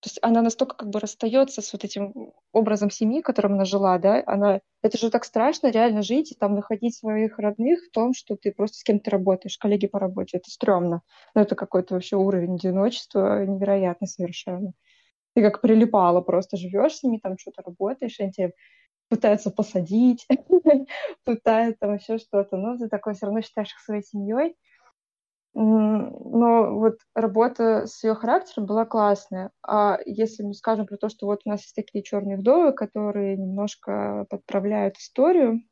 То есть она настолько как бы расстается с вот этим образом семьи, которым она жила, да, она, это же так страшно реально жить и там находить своих родных в том, что ты просто с кем-то работаешь, коллеги по работе, это стрёмно. Ну, это какой-то вообще уровень одиночества невероятный совершенно. Ты как прилипала, просто живешь с ними, там что-то работаешь, они тебе пытаются посадить, <laughs> пытаются там еще что-то, но ты такой все равно считаешь их своей семьей, но вот работа с ее характером была классная. А если мы скажем про то, что вот у нас есть такие черные вдовы, которые немножко подправляют историю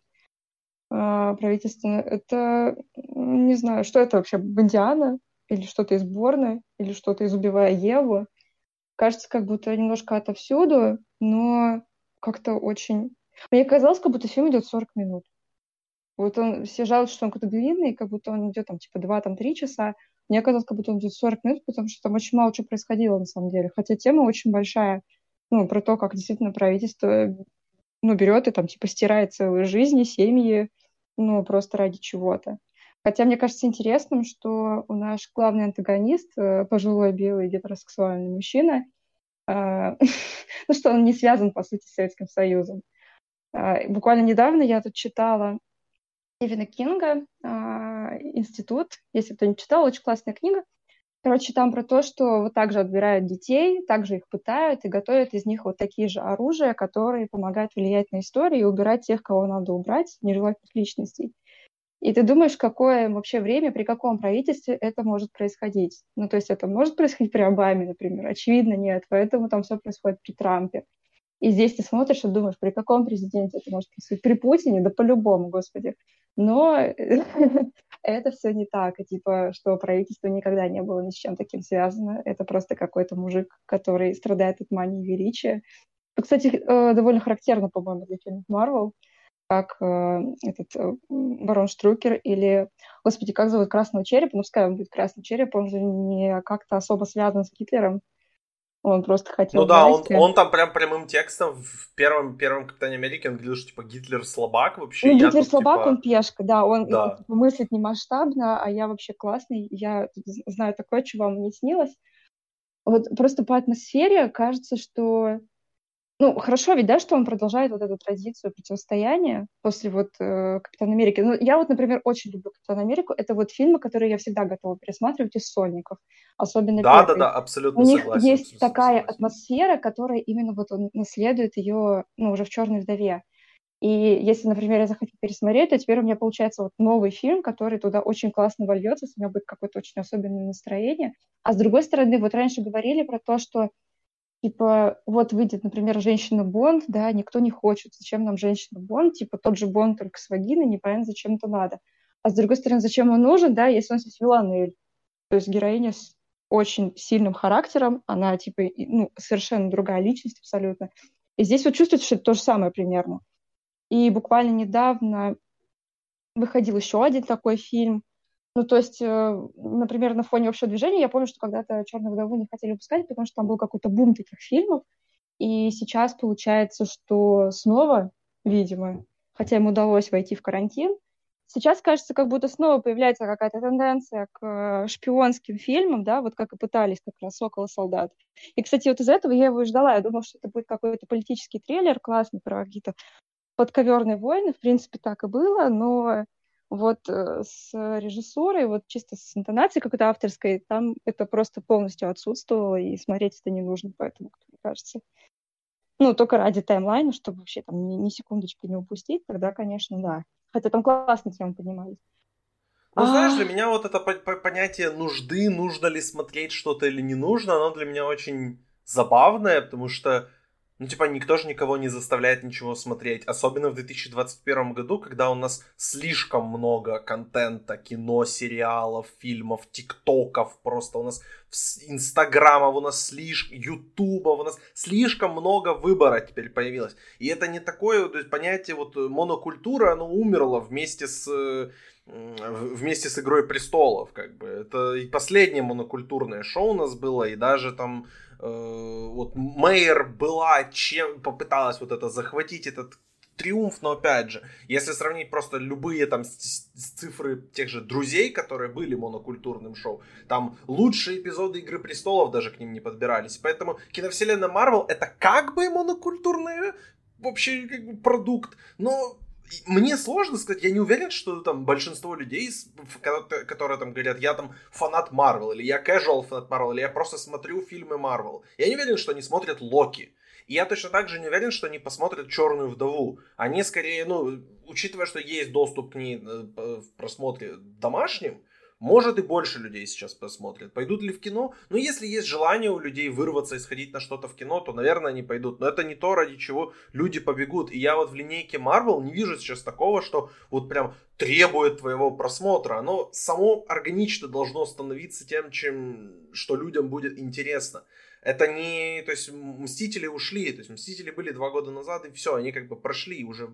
а, правительственную, это не знаю, что это вообще, Бондиана или что-то из Борны, или что-то из Убивая Еву. Кажется, как будто немножко отовсюду, но как-то очень... Мне казалось, как будто фильм идет 40 минут. Вот он, все жалуются, что он какой-то длинный, как будто он идет там типа 2-3 часа. Мне казалось, как будто он идет 40 минут, потому что там очень мало чего происходило на самом деле. Хотя тема очень большая, ну, про то, как действительно правительство, ну, берет и там типа стирает целые жизни, семьи, ну, просто ради чего-то. Хотя мне кажется интересным, что у наш главный антагонист, э, пожилой белый гетеросексуальный мужчина, а, <laughs> ну что он не связан, по сути, с Советским Союзом. А, буквально недавно я тут читала Стивена Кинга а, «Институт». Если кто не читал, очень классная книга. Короче, там про то, что вот так же отбирают детей, также их пытают и готовят из них вот такие же оружия, которые помогают влиять на историю и убирать тех, кого надо убрать, нежелательных личностей. И ты думаешь, какое вообще время, при каком правительстве это может происходить? Ну, то есть это может происходить при Обаме, например? Очевидно, нет. Поэтому там все происходит при Трампе. И здесь ты смотришь и думаешь, при каком президенте это может происходить? При Путине? Да по-любому, господи. Но <laughs> это все не так. И типа, что правительство никогда не было ни с чем таким связано. Это просто какой-то мужик, который страдает от мании величия. Кстати, э, довольно характерно, по-моему, для фильмов Марвел, как э, этот э, барон Штрукер или, господи, как зовут Красного Черепа, ну, пускай он будет Красный Череп, он же не как-то особо связан с Гитлером, он просто хотел Ну да, он, он там прям прямым текстом в первом, первом Капитане Америки он говорил, что типа Гитлер слабак вообще. Ну, Гитлер тут, слабак, типа... он пешка, да, он, да. мыслит не масштабно, а я вообще классный, я знаю такое, чего вам не снилось. Вот просто по атмосфере кажется, что ну, хорошо ведь, да, что он продолжает вот эту традицию противостояния после вот э, Капитана Америки. Ну, я вот, например, очень люблю Капитана Америку. Это вот фильмы, которые я всегда готова пересматривать из сольников. Особенно Да, первый. да, да, абсолютно У согласен. них есть такая согласен. атмосфера, которая именно вот он наследует ее, ну, уже в «Черной вдове». И если, например, я захочу пересмотреть, то теперь у меня получается вот новый фильм, который туда очень классно вольется, у меня будет какое-то очень особенное настроение. А с другой стороны, вот раньше говорили про то, что Типа, вот выйдет, например, женщина-бонд, да, никто не хочет. Зачем нам женщина-бонд? Типа, тот же бонд, только с вагиной, непонятно, зачем это надо. А с другой стороны, зачем он нужен, да, если он здесь Виланель? То есть героиня с очень сильным характером, она, типа, ну, совершенно другая личность абсолютно. И здесь вот чувствуется, что это то же самое примерно. И буквально недавно выходил еще один такой фильм, ну, то есть, э, например, на фоне общего движения я помню, что когда-то «Черную вдову» не хотели выпускать, потому что там был какой-то бум таких фильмов, и сейчас получается, что снова, видимо, хотя им удалось войти в карантин, сейчас кажется, как будто снова появляется какая-то тенденция к э, шпионским фильмам, да, вот как и пытались как раз «Сокол и солдат». И, кстати, вот из этого я его и ждала. Я думала, что это будет какой-то политический трейлер классный про какие-то подковерные войны. В принципе, так и было, но вот э, с режиссурой, вот чисто с интонацией какой-то авторской, там это просто полностью отсутствовало, и смотреть это не нужно, поэтому, мне кажется. Ну, только ради таймлайна, чтобы вообще там ни, ни секундочки не упустить, тогда, конечно, да. Хотя там классные темы поднимались. Ну, знаешь, для меня вот это понятие нужды, нужно ли смотреть что-то или не нужно, оно для меня очень забавное, потому что ну, типа, никто же никого не заставляет ничего смотреть. Особенно в 2021 году, когда у нас слишком много контента, кино, сериалов, фильмов, тиктоков. Просто у нас инстаграмов, у нас слишком, ютубов, у нас слишком много выбора теперь появилось. И это не такое то есть, понятие, вот монокультура, оно умерло вместе с вместе с Игрой престолов, как бы. Это и последнее монокультурное шоу у нас было, и даже там вот Мэйр была чем попыталась вот это захватить этот триумф, но опять же, если сравнить просто любые там цифры тех же друзей, которые были монокультурным шоу, там лучшие эпизоды Игры Престолов даже к ним не подбирались. Поэтому киновселенная Марвел это как бы монокультурный вообще как бы продукт, но мне сложно сказать, я не уверен, что там большинство людей, которые там говорят, я там фанат Марвел, или я casual фанат Марвел, или я просто смотрю фильмы Марвел. Я не уверен, что они смотрят Локи. И я точно так же не уверен, что они посмотрят Черную вдову. Они скорее, ну, учитывая, что есть доступ к ней э, в просмотре домашним, может и больше людей сейчас посмотрят. Пойдут ли в кино? Ну, если есть желание у людей вырваться и сходить на что-то в кино, то, наверное, они пойдут. Но это не то, ради чего люди побегут. И я вот в линейке Marvel не вижу сейчас такого, что вот прям требует твоего просмотра. Оно само органично должно становиться тем, чем, что людям будет интересно. Это не... То есть Мстители ушли, то есть Мстители были два года назад, и все, они как бы прошли, уже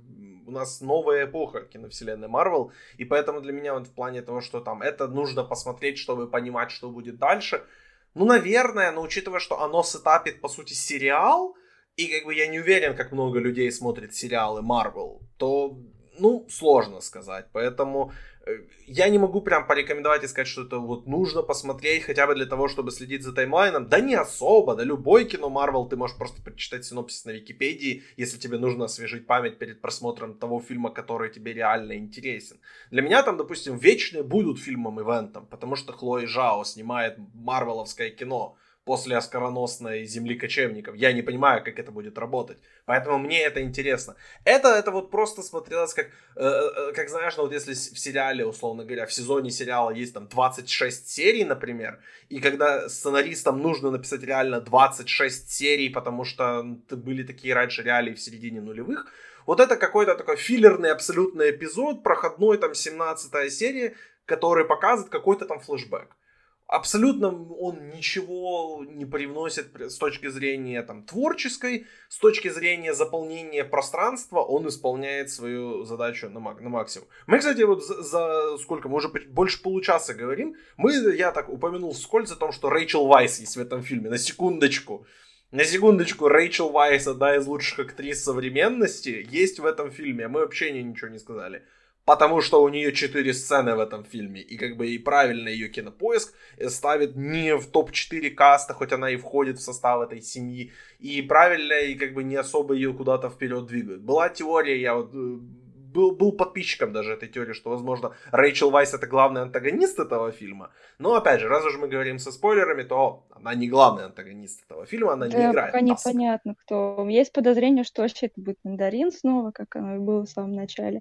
у нас новая эпоха киновселенной Марвел, и поэтому для меня вот в плане того, что там это нужно посмотреть, чтобы понимать, что будет дальше, ну, наверное, но учитывая, что оно сетапит, по сути, сериал, и как бы я не уверен, как много людей смотрит сериалы Марвел, то, ну, сложно сказать. Поэтому я не могу прям порекомендовать и сказать, что это вот нужно посмотреть хотя бы для того, чтобы следить за таймлайном. Да не особо, да любой кино Марвел ты можешь просто прочитать синопсис на Википедии, если тебе нужно освежить память перед просмотром того фильма, который тебе реально интересен. Для меня там, допустим, вечные будут фильмом-ивентом, потому что Хлои Жао снимает марвеловское кино после оскароносной земли кочевников. Я не понимаю, как это будет работать. Поэтому мне это интересно. Это, это вот просто смотрелось как, э, э, как знаешь, ну вот если в сериале, условно говоря, в сезоне сериала есть там 26 серий, например, и когда сценаристам нужно написать реально 26 серий, потому что были такие раньше реалии в середине нулевых, вот это какой-то такой филлерный абсолютный эпизод, проходной там 17 серия, который показывает какой-то там флешбэк абсолютно он ничего не привносит с точки зрения там, творческой, с точки зрения заполнения пространства, он исполняет свою задачу на, на максимум. Мы, кстати, вот за, за сколько, мы уже больше получаса говорим, мы, я так упомянул вскользь о том, что Рэйчел Вайс есть в этом фильме, на секундочку. На секундочку, Рэйчел Вайс, одна из лучших актрис современности, есть в этом фильме, а мы вообще ничего не сказали потому что у нее четыре сцены в этом фильме, и как бы и правильно ее кинопоиск ставит не в топ-4 каста, хоть она и входит в состав этой семьи, и правильно и как бы не особо ее куда-то вперед двигают. Была теория, я вот э, был, был подписчиком даже этой теории, что, возможно, Рэйчел Вайс это главный антагонист этого фильма. Но, опять же, раз уж мы говорим со спойлерами, то она не главный антагонист этого фильма, она да, не играет. пока непонятно, кто. Есть подозрение, что вообще это будет Мандарин снова, как оно и было в самом начале.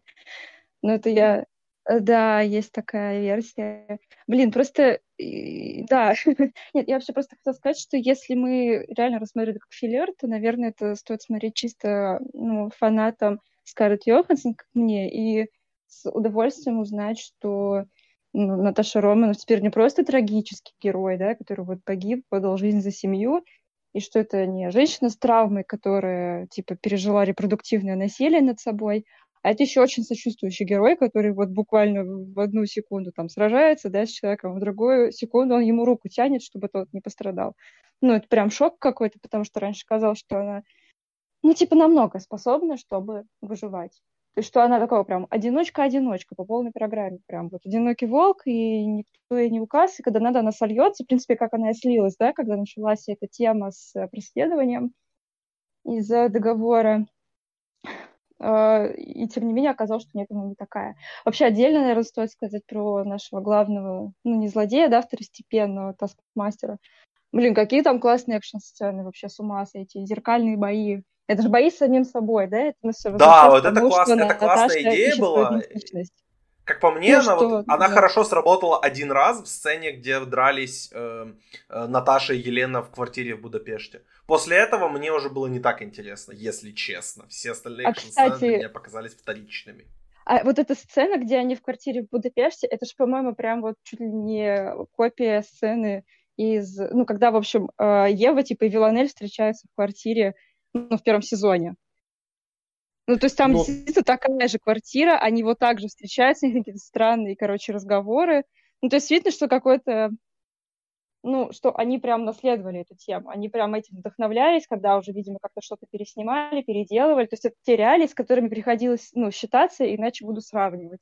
Ну, это я... Э, да, есть такая версия. Блин, просто... Да. <laughs> Нет, я вообще просто хотела сказать, что если мы реально рассмотрели как филлер, то, наверное, это стоит смотреть чисто ну, фанатам Скарлетт Йоханссон, как мне, и с удовольствием узнать, что ну, Наташа Романов теперь не просто трагический герой, да, который вот погиб, подал жизнь за семью, и что это не женщина с травмой, которая, типа, пережила репродуктивное насилие над собой, а это еще очень сочувствующий герой, который вот буквально в одну секунду там сражается, да, с человеком, в другую секунду он ему руку тянет, чтобы тот не пострадал. Ну, это прям шок какой-то, потому что раньше казалось, что она, ну, типа, намного способна, чтобы выживать. То есть, что она такого прям одиночка-одиночка по полной программе. Прям вот одинокий волк, и никто ей не указ, и когда надо, она сольется. В принципе, как она и слилась, да, когда началась эта тема с преследованием из-за договора и тем не менее оказалось, что нет, она не такая. Вообще отдельно, наверное, стоит сказать про нашего главного, ну, не злодея, да, второстепенного таскмастера. Блин, какие там классные экшн-сцены, вообще с ума сойти, зеркальные бои. Это же бои с самим собой, да? Это все да, вот это, класс, это классная идея была. Как по мне, ну, она, что, вот, она да. хорошо сработала один раз в сцене, где дрались э, э, Наташа и Елена в квартире в Будапеште. После этого мне уже было не так интересно, если честно. Все остальные а, кстати, мне показались вторичными. А вот эта сцена, где они в квартире в Будапеште, это же, по-моему, прям вот чуть ли не копия сцены из... Ну, когда, в общем, э, Ева, типа, и Виланель встречаются в квартире, ну, в первом сезоне. Ну, то есть там Но... действительно такая же квартира, они вот так же встречаются, у них какие-то странные, короче, разговоры. Ну, то есть видно, что какой-то ну, что они прям наследовали эту тему, они прям этим вдохновлялись, когда уже, видимо, как-то что-то переснимали, переделывали, то есть это те реалии, с которыми приходилось, ну, считаться, иначе буду сравнивать.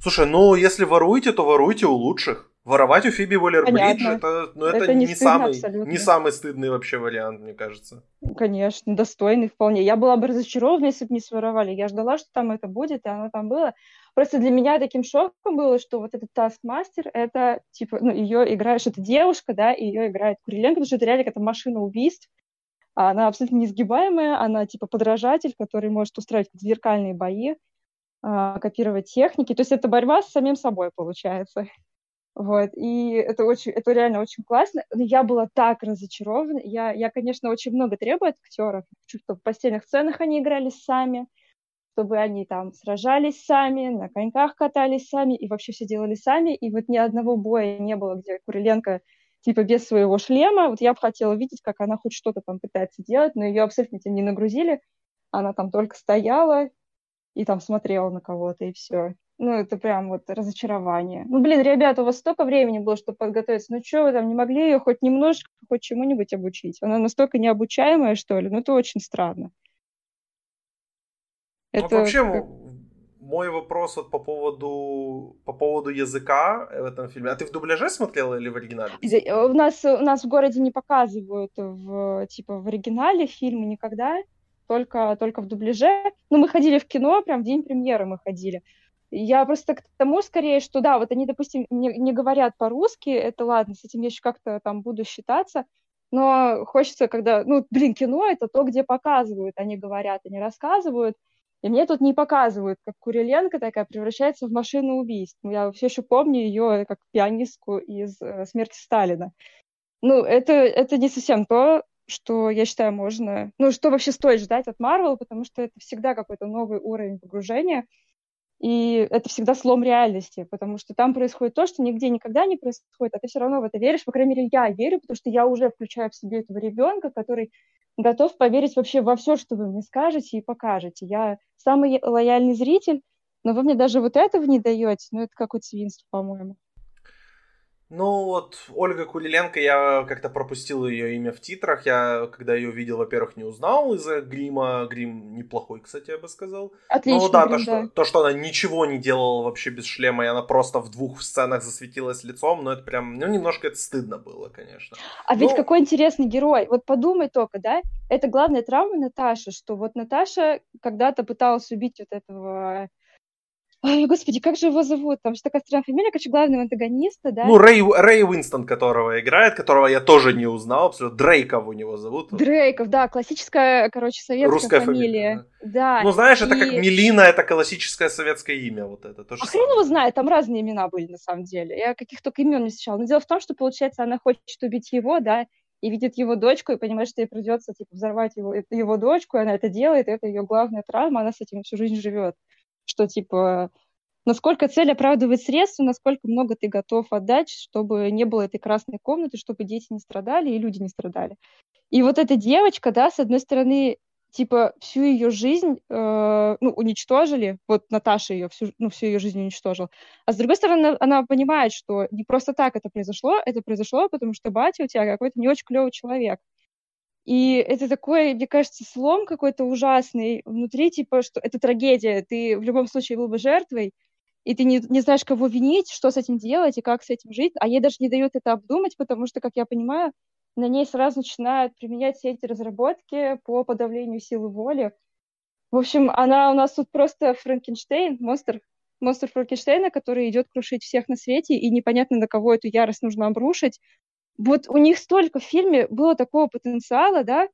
Слушай, ну, если воруете, то воруйте у лучших. Воровать у Фиби Уоллер-Бридж, это, ну, это, это не, не, самый, не самый стыдный вообще вариант, мне кажется. Конечно, достойный вполне. Я была бы разочарована, если бы не своровали. Я ждала, что там это будет, и оно там было. Просто для меня таким шоком было, что вот этот Таскмастер, это, типа, ну, ее играешь, это девушка, да, и ее играет Куриленко, потому что это реально какая-то машина убийств. Она абсолютно несгибаемая, она, типа, подражатель, который может устраивать зеркальные бои, а, копировать техники. То есть это борьба с самим собой, получается. Вот, и это очень, это реально очень классно. Но я была так разочарована. Я, я, конечно, очень много требую от актеров. Чтобы в постельных сценах они играли сами, чтобы они там сражались сами, на коньках катались сами и вообще все делали сами. И вот ни одного боя не было, где Куриленко типа без своего шлема. Вот я бы хотела видеть, как она хоть что-то там пытается делать, но ее абсолютно не нагрузили. Она там только стояла и там смотрела на кого-то, и все. Ну, это прям вот разочарование. Ну, блин, ребята, у вас столько времени было, чтобы подготовиться. Ну, что вы там не могли ее хоть немножко, хоть чему-нибудь обучить? Она настолько необучаемая, что ли? Ну, это очень странно. Ну, это... вообще, как... мой вопрос вот по поводу, по поводу языка в этом фильме. А ты в дубляже смотрела или в оригинале? У нас, у нас в городе не показывают в, типа, в оригинале фильмы никогда, только, только в дубляже. Ну, мы ходили в кино, прям в день премьеры мы ходили. Я просто к тому скорее, что да, вот они, допустим, не, не говорят по-русски, это ладно, с этим я еще как-то там буду считаться, но хочется, когда, ну, блин, кино это то, где показывают, они говорят, они рассказывают, и мне тут не показывают, как Куриленко такая превращается в машину убийств. Я все еще помню ее как пианистку из э, «Смерти Сталина». Ну, это, это не совсем то, что, я считаю, можно... Ну, что вообще стоит ждать от Марвел, потому что это всегда какой-то новый уровень погружения — и это всегда слом реальности, потому что там происходит то, что нигде никогда не происходит, а ты все равно в это веришь. По крайней мере, я верю, потому что я уже включаю в себе этого ребенка, который готов поверить вообще во все, что вы мне скажете и покажете. Я самый лояльный зритель, но вы мне даже вот этого не даете. Ну, это какое-то свинство, по-моему. Ну вот Ольга Кулиленко, я как-то пропустил ее имя в титрах. Я, когда ее видел, во-первых, не узнал из-за грима. Грим неплохой, кстати, я бы сказал. Отлично. Ну да, грим, то, да. Что, то, что она ничего не делала вообще без шлема, и она просто в двух сценах засветилась лицом, но это прям, ну немножко это стыдно было, конечно. А ну... ведь какой интересный герой. Вот подумай только, да, это главная травма Наташи, что вот Наташа когда-то пыталась убить вот этого Ой, господи, как же его зовут? Там же такая странная фамилия, короче, главного антагониста, да? Ну, Рэй, Рэй Уинстон, которого играет, которого я тоже не узнал, абсолютно. Дрейков у него зовут. Дрейков, да, классическая, короче, советская Русская фамилия. фамилия да. да. Ну, знаешь, и... это как Мелина, это классическое советское имя, вот это. То а хрен его знает, там разные имена были, на самом деле. Я каких только имен не встречала. Но дело в том, что, получается, она хочет убить его, да, и видит его дочку, и понимает, что ей придется, типа, взорвать его, его дочку, и она это делает, и это ее главная травма, она с этим всю жизнь живет что, типа, насколько цель оправдывает средства, насколько много ты готов отдать, чтобы не было этой красной комнаты, чтобы дети не страдали и люди не страдали. И вот эта девочка, да, с одной стороны, типа всю ее жизнь, э, ну, уничтожили, вот Наташа ее всю, ну, всю ее жизнь уничтожила, а с другой стороны, она понимает, что не просто так это произошло, это произошло, потому что батя у тебя какой-то не очень клевый человек. И это такой, мне кажется, слом какой-то ужасный внутри, типа, что это трагедия, ты в любом случае был бы жертвой, и ты не, не знаешь, кого винить, что с этим делать и как с этим жить, а ей даже не дают это обдумать, потому что, как я понимаю, на ней сразу начинают применять все эти разработки по подавлению силы воли. В общем, она у нас тут просто Франкенштейн, монстр, монстр Франкенштейна, который идет крушить всех на свете, и непонятно, на кого эту ярость нужно обрушить, вот у них столько в фильме было такого потенциала, да,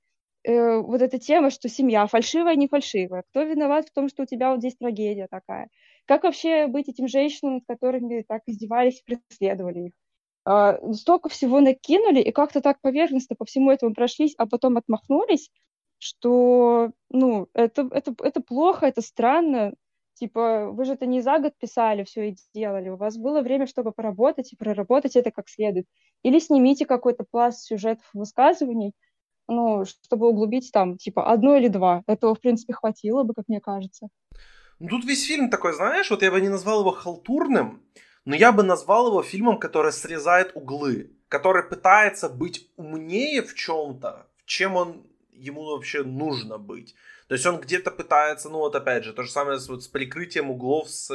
э, вот эта тема, что семья фальшивая, не фальшивая, кто виноват в том, что у тебя вот здесь трагедия такая, как вообще быть этим женщинам, над которыми так издевались преследовали их. Э, столько всего накинули и как-то так поверхностно по всему этому прошлись, а потом отмахнулись, что, ну, это, это, это плохо, это странно, Типа, вы же это не за год писали все и делали, у вас было время, чтобы поработать и проработать это как следует. Или снимите какой-то пласт сюжетов высказываний, ну, чтобы углубить там, типа, одно или два. Этого, в принципе, хватило бы, как мне кажется. Ну, тут весь фильм такой, знаешь, вот я бы не назвал его халтурным, но я бы назвал его фильмом, который срезает углы. который пытается быть умнее в чем-то, чем он ему вообще нужно быть. То есть он где-то пытается, ну вот опять же, то же самое с, вот, с прикрытием углов, с,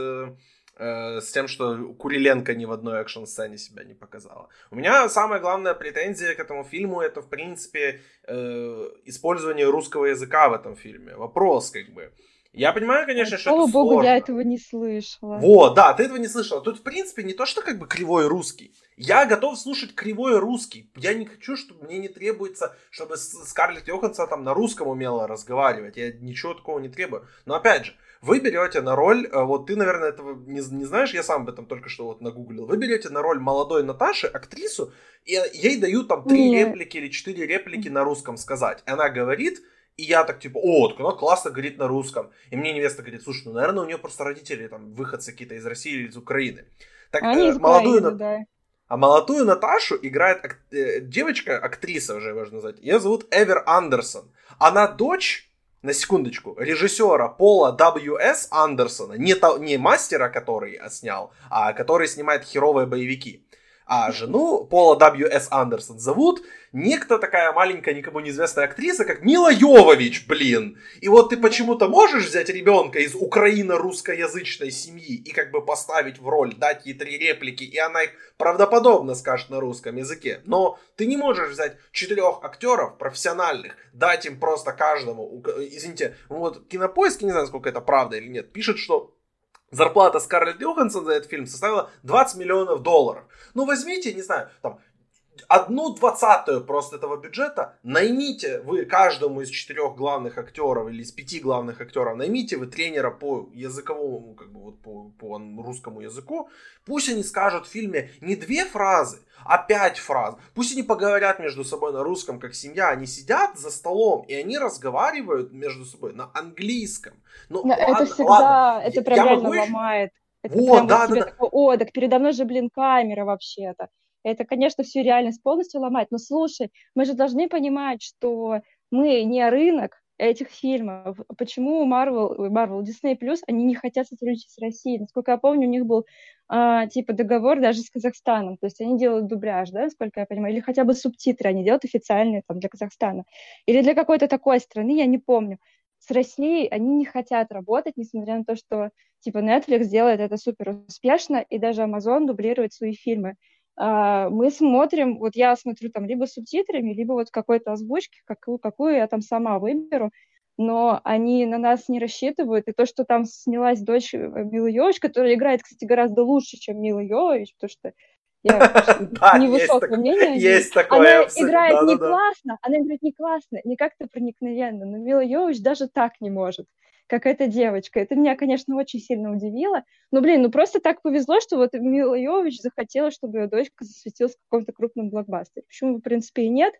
э, с тем, что Куриленко ни в одной экшн-сцене себя не показала. У меня самая главная претензия к этому фильму это, в принципе, э, использование русского языка в этом фильме. Вопрос, как бы. Я понимаю, конечно, что Слава это богу, сложно. я этого не слышала. Вот, да, ты этого не слышала. Тут, в принципе, не то, что как бы кривой русский. Я готов слушать кривой русский. Я не хочу, чтобы мне не требуется, чтобы Скарлетт Йоханссон там на русском умела разговаривать. Я ничего такого не требую. Но опять же, вы берете на роль, э, вот ты, наверное, этого не, не знаешь, я сам об этом только что вот нагуглил. Вы берете на роль молодой Наташи, актрису, и ей дают там три реплики или четыре реплики на русском сказать. Она говорит, и я так типа, о, так она классно говорит на русском. И мне невеста говорит, слушай, ну, наверное, у нее просто родители там выходцы какие-то из России или из Украины. Так Они э, из молодую, Украины, да. а молодую Наташу играет ак- э, девочка, актриса уже можно назвать. Ее зовут Эвер Андерсон. Она дочь, на секундочку, режиссера Пола W.S. Андерсона, не, то- не мастера, который снял, а который снимает херовые боевики. А жену Пола W.S. Андерсон зовут некто такая маленькая, никому неизвестная актриса, как Мила Йовович, блин. И вот ты почему-то можешь взять ребенка из украино-русскоязычной семьи и как бы поставить в роль, дать ей три реплики, и она их правдоподобно скажет на русском языке. Но ты не можешь взять четырех актеров профессиональных, дать им просто каждому, извините, вот кинопоиск, не знаю, сколько это правда или нет, пишет, что зарплата Скарлетт Йоханссон за этот фильм составила 20 миллионов долларов. Ну, возьмите, не знаю, там, одну двадцатую просто этого бюджета, наймите вы каждому из четырех главных актеров или из пяти главных актеров, наймите вы тренера по языковому, как бы вот по, по русскому языку, пусть они скажут в фильме не две фразы, а пять фраз. Пусть они поговорят между собой на русском, как семья. Они сидят за столом, и они разговаривают между собой на английском. Но это всегда, ладно. это прям я реально могу ломает. Это Вот, прям да, вот да, да. такой, о, так передо мной же, блин, камера вообще-то. Это, конечно, всю реальность полностью ломает. Но слушай, мы же должны понимать, что мы не рынок этих фильмов. Почему Marvel, Marvel, Disney Plus, они не хотят сотрудничать с Россией? Насколько я помню, у них был а, типа договор даже с Казахстаном. То есть они делают дубляж, да, насколько я понимаю, или хотя бы субтитры они делают официальные там для Казахстана. Или для какой-то такой страны, я не помню. С Россией они не хотят работать, несмотря на то, что типа Netflix делает это супер успешно, и даже Amazon дублирует свои фильмы. А, мы смотрим, вот я смотрю там либо субтитрами, либо вот какой-то озвучки, какую, какую я там сама выберу, но они на нас не рассчитывают, и то, что там снялась дочь э, Милы Йовович, которая играет, кстати, гораздо лучше, чем Мила Йовович, потому что я <laughs> невысокого мнения есть такое. Она играет не классно, она играет не классно, не как-то проникновенно, но Мила Йовович даже так не может, как эта девочка. Это меня, конечно, очень сильно удивило. Но, блин, ну просто так повезло, что вот Мила Йовович захотела, чтобы ее дочка засветилась в каком-то крупном блокбастере. Почему, в принципе, и нет.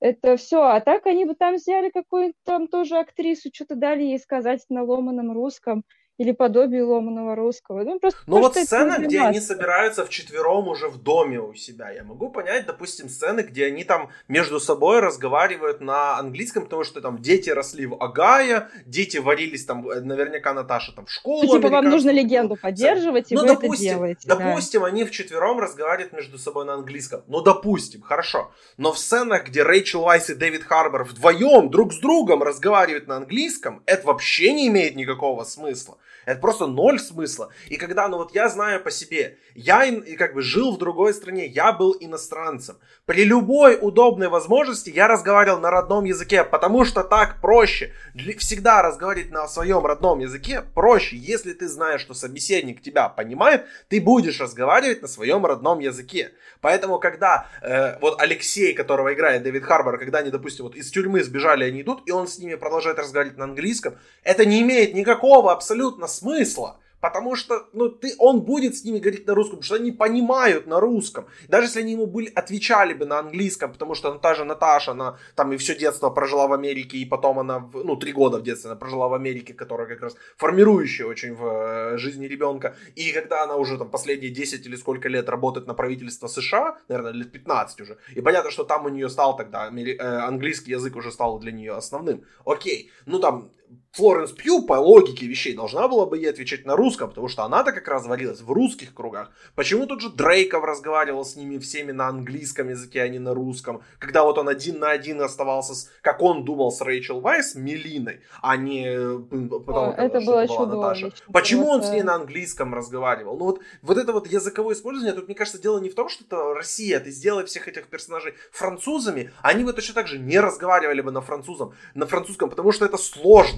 Это все. А так они бы там взяли какую-то там тоже актрису, что-то дали ей сказать на ломаном русском или подобие ломаного русского. Ну, просто, Ну вот это сцена, где они собираются вчетвером уже в доме у себя. Я могу понять, допустим, сцены, где они там между собой разговаривают на английском, потому что там дети росли в Агае, дети варились там, э, наверняка Наташа там в школу. Ну, типа, вам нужно легенду поддерживать, и Ну, вы это допустим, делаете. да. допустим, они вчетвером разговаривают между собой на английском. Ну, допустим, хорошо. Но в сценах, где Рэйчел Вайс и Дэвид Харбор вдвоем друг с другом разговаривают на английском, это вообще не имеет никакого смысла. Это просто ноль смысла. И когда, ну вот я знаю по себе, я как бы жил в другой стране, я был иностранцем. При любой удобной возможности я разговаривал на родном языке, потому что так проще. Всегда разговаривать на своем родном языке проще. Если ты знаешь, что собеседник тебя понимает, ты будешь разговаривать на своем родном языке. Поэтому, когда э, вот Алексей, которого играет Дэвид Харбор, когда они, допустим, вот из тюрьмы сбежали, они идут, и он с ними продолжает разговаривать на английском, это не имеет никакого абсолютно смысла. Потому что ну, ты, он будет с ними говорить на русском, потому что они понимают на русском. Даже если они ему были, отвечали бы на английском, потому что ну, та же Наташа, она там и все детство прожила в Америке, и потом она, ну, три года в детстве она прожила в Америке, которая как раз формирующая очень в э, жизни ребенка. И когда она уже там последние 10 или сколько лет работает на правительство США, наверное, лет 15 уже, и понятно, что там у нее стал тогда э, английский язык уже стал для нее основным. Окей, ну там Флоренс Пью по логике вещей должна была бы ей отвечать на русском, потому что она-то как раз варилась в русских кругах. Почему тут же Дрейков разговаривал с ними всеми на английском языке, а не на русском? Когда вот он один на один оставался, с, как он думал, с Рэйчел Вайс, Мелиной, а не э, потом, О, это было была Наташа. Почему он с ней на английском разговаривал? Ну вот, вот это вот языковое использование, тут, мне кажется, дело не в том, что это Россия, ты сделай всех этих персонажей французами, они бы точно так же не разговаривали бы на французом, на французском, потому что это сложно.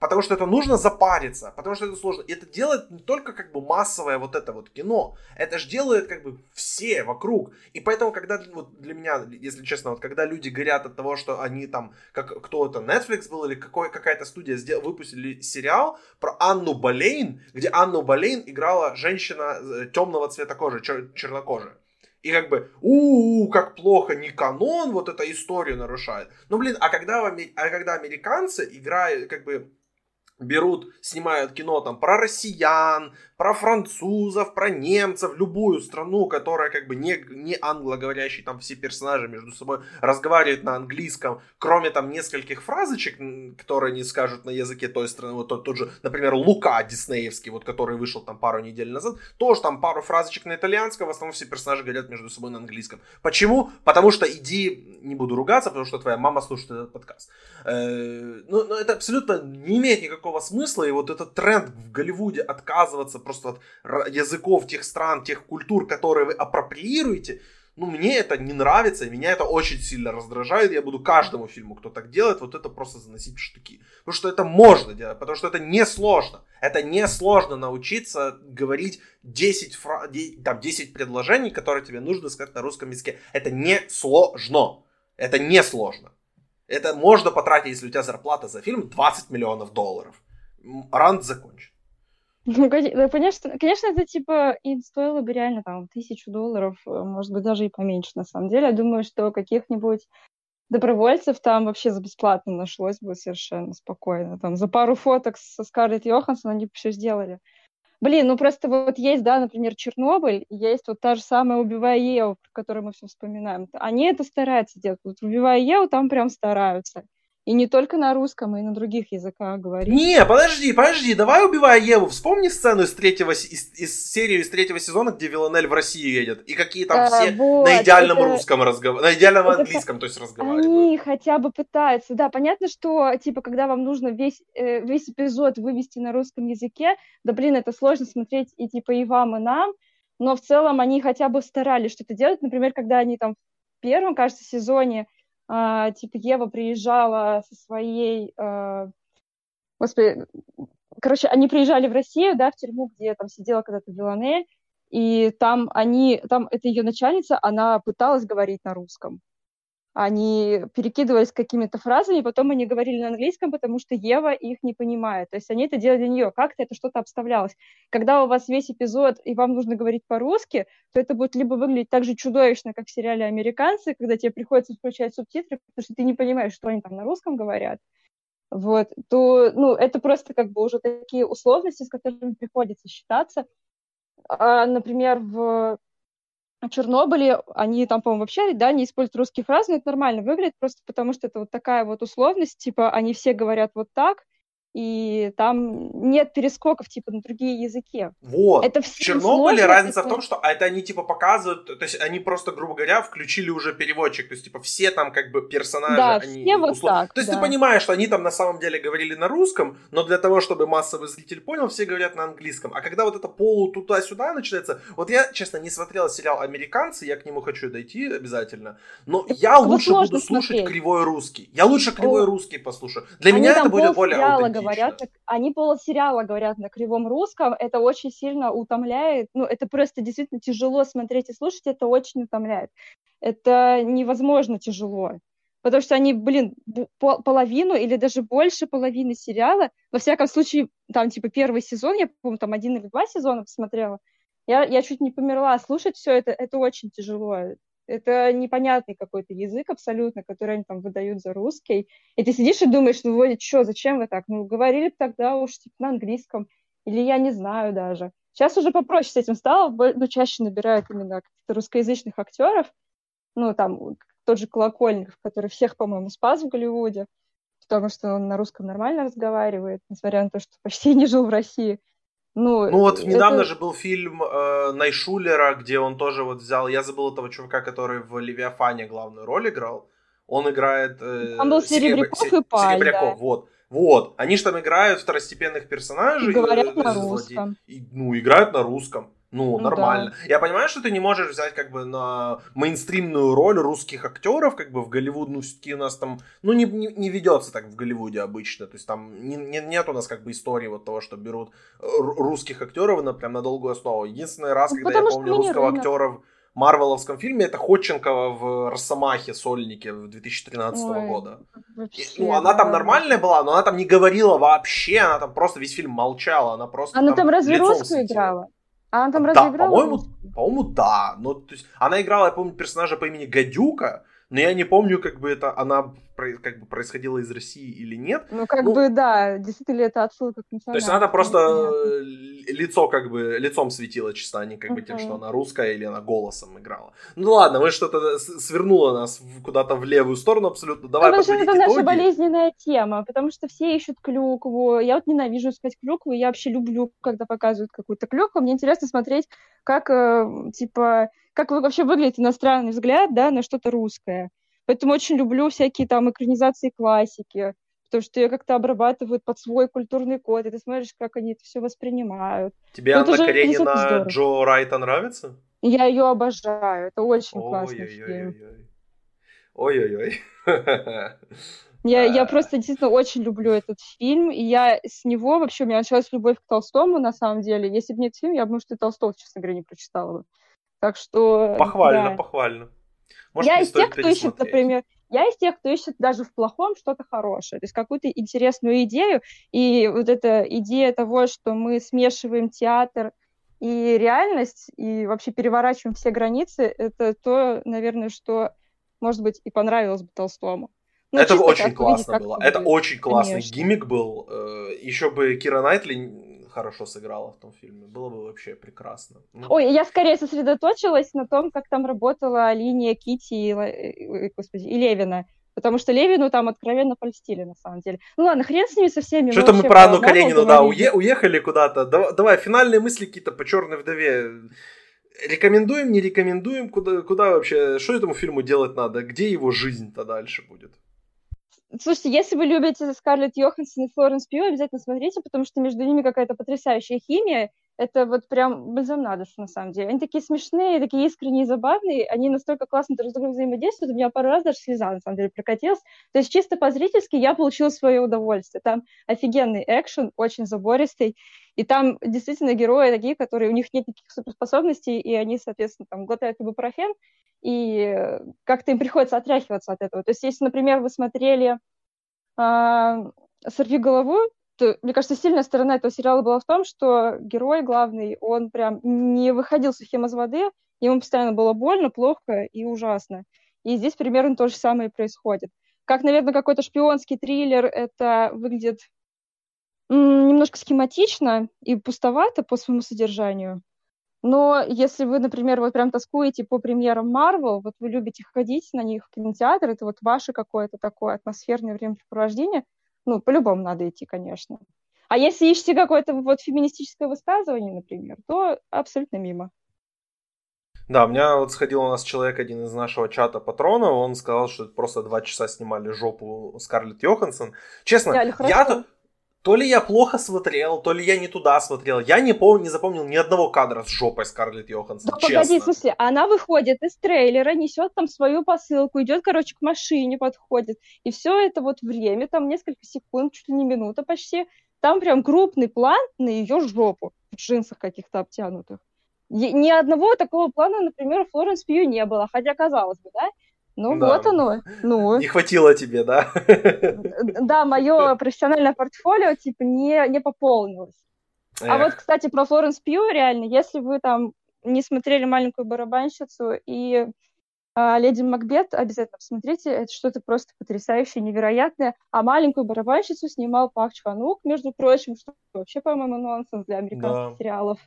Потому что это нужно запариться, потому что это сложно. И это делает не только как бы массовое вот это вот кино, это же делает как бы все вокруг. И поэтому, когда вот для меня, если честно, вот когда люди говорят от того, что они там, как кто это, Netflix был или какой, какая-то студия сдел, выпустили сериал про Анну Болейн, где Анну Болейн играла женщина э, темного цвета кожи, чер, чернокожая. И как бы, у, -у, как плохо, не канон, вот эта историю нарушает. Ну, блин, а когда, а когда американцы играют, как бы, берут, снимают кино там про россиян, про французов, про немцев, любую страну, которая как бы не, не англоговорящий, там все персонажи между собой разговаривают на английском, кроме там нескольких фразочек, которые не скажут на языке той страны, вот тот, тот же, например, Лука Диснеевский, вот который вышел там пару недель назад, тоже там пару фразочек на итальянском, в основном все персонажи говорят между собой на английском. Почему? Потому что иди, не буду ругаться, потому что твоя мама слушает этот подкаст. Э, ну, ну, это абсолютно не имеет никакого смысла, и вот этот тренд в Голливуде отказываться просто от языков тех стран, тех культур, которые вы апроприируете, ну, мне это не нравится, меня это очень сильно раздражает. Я буду каждому фильму, кто так делает, вот это просто заносить в штыки. Потому что это можно делать, потому что это не сложно. Это не сложно научиться говорить 10, фра... там, 10 предложений, которые тебе нужно сказать на русском языке. Это не сложно. Это не сложно. Это можно потратить, если у тебя зарплата за фильм 20 миллионов долларов. Ранд закончен. Ну, конечно, конечно, это типа и стоило бы реально там тысячу долларов, э, может быть, даже и поменьше, на самом деле. Я думаю, что каких-нибудь добровольцев там вообще за бесплатно нашлось бы совершенно спокойно. Там за пару фоток со Скарлетт Йоханссон они бы все сделали. Блин, ну просто вот есть, да, например, Чернобыль, есть вот та же самая «Убивая Еву», про которую мы все вспоминаем. Они это стараются делать. Вот «Убивая Еву» там прям стараются. И не только на русском, и на других языках говорить. Не, подожди, подожди, давай убивай Еву. Вспомни сцену из третьего, из, из серии из третьего сезона, где Виланель в Россию едет. И какие там а, все вот, на идеальном это... русском разговаривают, на идеальном это... английском, то есть разговаривают. Они хотя бы пытаются, да. Понятно, что, типа, когда вам нужно весь, э, весь эпизод вывести на русском языке, да, блин, это сложно смотреть и, типа, и вам, и нам, но в целом они хотя бы старались что-то делать. Например, когда они там в первом, кажется, сезоне а, типа Ева приезжала со своей, а, господи, короче, они приезжали в Россию, да, в тюрьму, где там сидела когда-то Виланель, и там они, там это ее начальница, она пыталась говорить на русском, они перекидывались какими-то фразами, потом они говорили на английском, потому что Ева их не понимает. То есть они это делали для нее, как-то это что-то обставлялось. Когда у вас весь эпизод, и вам нужно говорить по-русски, то это будет либо выглядеть так же чудовищно, как в сериале «Американцы», когда тебе приходится включать субтитры, потому что ты не понимаешь, что они там на русском говорят, вот, то, ну, это просто как бы уже такие условности, с которыми приходится считаться. А, например, в Чернобыле, они там, по-моему, вообще, да, не используют русские фразы, но это нормально выглядит, просто потому что это вот такая вот условность, типа, они все говорят вот так, и там нет перескоков типа на другие языки. Вот. Это в Чернобыле разница в том, что это они типа показывают, то есть они просто, грубо говоря, включили уже переводчик, то есть типа все там как бы персонажи, да, они все вот услов... так, То есть да. ты понимаешь, что они там на самом деле говорили на русском, но для того, чтобы массовый зритель понял, все говорят на английском. А когда вот это полу туда-сюда начинается, вот я, честно, не смотрел сериал «Американцы», я к нему хочу дойти обязательно, но это я лучше буду слушать смотреть. кривой русский. Я лучше кривой О. русский послушаю. Для они меня это будет более аутентично говорят, они полсериала говорят на кривом русском, это очень сильно утомляет, ну, это просто действительно тяжело смотреть и слушать, это очень утомляет. Это невозможно тяжело, потому что они, блин, половину или даже больше половины сериала, во всяком случае, там, типа, первый сезон, я помню, там один или два сезона посмотрела, я, я чуть не померла. Слушать все это, это очень тяжело. Это непонятный какой-то язык абсолютно, который они там выдают за русский. И ты сидишь и думаешь, ну вот что, зачем вы так? Ну, говорили тогда уж типа на английском. Или я не знаю даже. Сейчас уже попроще с этим стало, но чаще набирают именно каких-то русскоязычных актеров. Ну, там, тот же Колокольников, который всех, по-моему, спас в Голливуде. потому что он на русском нормально разговаривает, несмотря на то, что почти <laughs> не жил в России. Ну, ну вот недавно же был фильм э, Найшулера, где он тоже вот взял, я забыл этого чувака, который в Левиафане главную роль играл. Он играет... Э, там был Серебряков Серебря... и Паль, Серебряков, да. вот. Вот, они же там играют второстепенных персонажей. И говорят э, на русском. И, ну, играют на русском. Ну, ну нормально. Да. Я понимаю, что ты не можешь взять как бы на мейнстримную роль русских актеров, как бы в Голливуд, ну, все-таки у нас там, ну, не, не, не ведется так в Голливуде обычно. То есть там не, не, нет у нас как бы истории вот того, что берут русских актеров на, прям на долгую основу. Единственный раз, ну, когда я помню русского актера в Марвеловском фильме, это Ходченкова в Росомахе сольнике в 2013 Ой, года. Вообще, ну, она да. там нормальная была, но она там не говорила вообще, она там просто весь фильм молчала, она просто Она там, там разве русскую играла? А она там разве да, играла? По-моему, по-моему, да. Но, то есть, она играла, я помню, персонажа по имени Гадюка, но я не помню, как бы это она как бы происходило из России или нет. Ну, как ну, бы, да, действительно ли это отсылка к То есть она просто э, лицо, как бы, лицом светила чисто, а не как бы тем, что она русская или она голосом играла. Ну ладно, мы что-то свернуло нас куда-то в левую сторону абсолютно. Давай Потому что это наша болезненная тема, потому что все ищут клюкву. Я вот ненавижу искать клюкву, я вообще люблю, когда показывают какую-то клюкву. Мне интересно смотреть, как, э, типа, как вообще выглядит иностранный взгляд, да, на что-то русское. Поэтому очень люблю всякие там экранизации классики, потому что ее как-то обрабатывают под свой культурный код, и ты смотришь, как они это все воспринимают. Тебе Но Анна Каренина Джо Райта нравится? Я ее обожаю, это очень классный фильм. Ой-ой-ой. <laughs> Я, я просто действительно очень люблю этот фильм, и я с него вообще, у меня началась любовь к Толстому, на самом деле. Если бы нет фильма, я бы, может, и Толстого, честно говоря, не прочитала бы. Так что... Похвально, да. похвально. Может, я из тех, кто ищет, например, я из тех, кто ищет даже в плохом что-то хорошее, то есть какую-то интересную идею, и вот эта идея того, что мы смешиваем театр и реальность, и вообще переворачиваем все границы, это то, наверное, что, может быть, и понравилось бы Толстому. Ну, это очень классно было. Это очень классный Конечно. гиммик был. Э, Еще бы Кира Найтли хорошо сыграла в том фильме. Было бы вообще прекрасно. Ну... Ой, я скорее сосредоточилась на том, как там работала линия Кити и, э, господи, и Левина. Потому что Левину там откровенно польстили, на самом деле. Ну ладно, хрен с ними со всеми. Что-то мы про Анну Каренину, да, уе- уехали куда-то. Давай, давай, финальные мысли какие-то по черной вдове. Рекомендуем, не рекомендуем? Куда, куда вообще? Что этому фильму делать надо? Где его жизнь-то дальше будет? Слушайте, если вы любите Скарлетт Йоханссон и Флоренс Пью, обязательно смотрите, потому что между ними какая-то потрясающая химия. Это вот прям бальзам на душу, на самом деле. Они такие смешные, такие искренние, забавные, они настолько классно друг с другом взаимодействуют, у меня пару раз даже слеза, на самом деле, прокатилась. То есть чисто по-зрительски я получила свое удовольствие. Там офигенный экшен, очень забористый, и там действительно герои такие, которые, у них нет никаких суперспособностей, и они, соответственно, там глотают ибупрофен, и как-то им приходится отряхиваться от этого. То есть если, например, вы смотрели э, «Сорви голову», мне кажется, сильная сторона этого сериала была в том, что герой главный, он прям не выходил сухим из воды, ему постоянно было больно, плохо и ужасно. И здесь примерно то же самое происходит. Как, наверное, какой-то шпионский триллер, это выглядит немножко схематично и пустовато по своему содержанию. Но если вы, например, вот прям тоскуете по премьерам Marvel, вот вы любите ходить на них в кинотеатр, это вот ваше какое-то такое атмосферное времяпрепровождение, ну, по-любому надо идти, конечно. А если ищете какое-то вот феминистическое высказывание, например, то абсолютно мимо. Да, у меня вот сходил у нас человек, один из нашего чата патрона, он сказал, что просто два часа снимали жопу Скарлетт Йоханссон. Честно, я, я, то ли я плохо смотрел, то ли я не туда смотрел. Я не помню, не запомнил ни одного кадра с жопой Скарлетт Йоханссон, да, честно. погоди, слушай, она выходит из трейлера, несет там свою посылку, идет, короче, к машине подходит. И все это вот время, там несколько секунд, чуть ли не минута почти, там прям крупный план на ее жопу в джинсах каких-то обтянутых. Ни одного такого плана, например, в Флоренс Пью не было, хотя казалось бы, да? Ну, да. вот оно. Ну. Не хватило тебе, да? Да, мое <laughs> профессиональное портфолио, типа, не, не пополнилось. Эх. А вот, кстати, про Флоренс Пью, реально, если вы там не смотрели «Маленькую барабанщицу» и а, «Леди Макбет», обязательно посмотрите, это что-то просто потрясающее, невероятное. А «Маленькую барабанщицу» снимал Пак Чханук, между прочим, что вообще, по-моему, нонсенс для американских да. сериалов.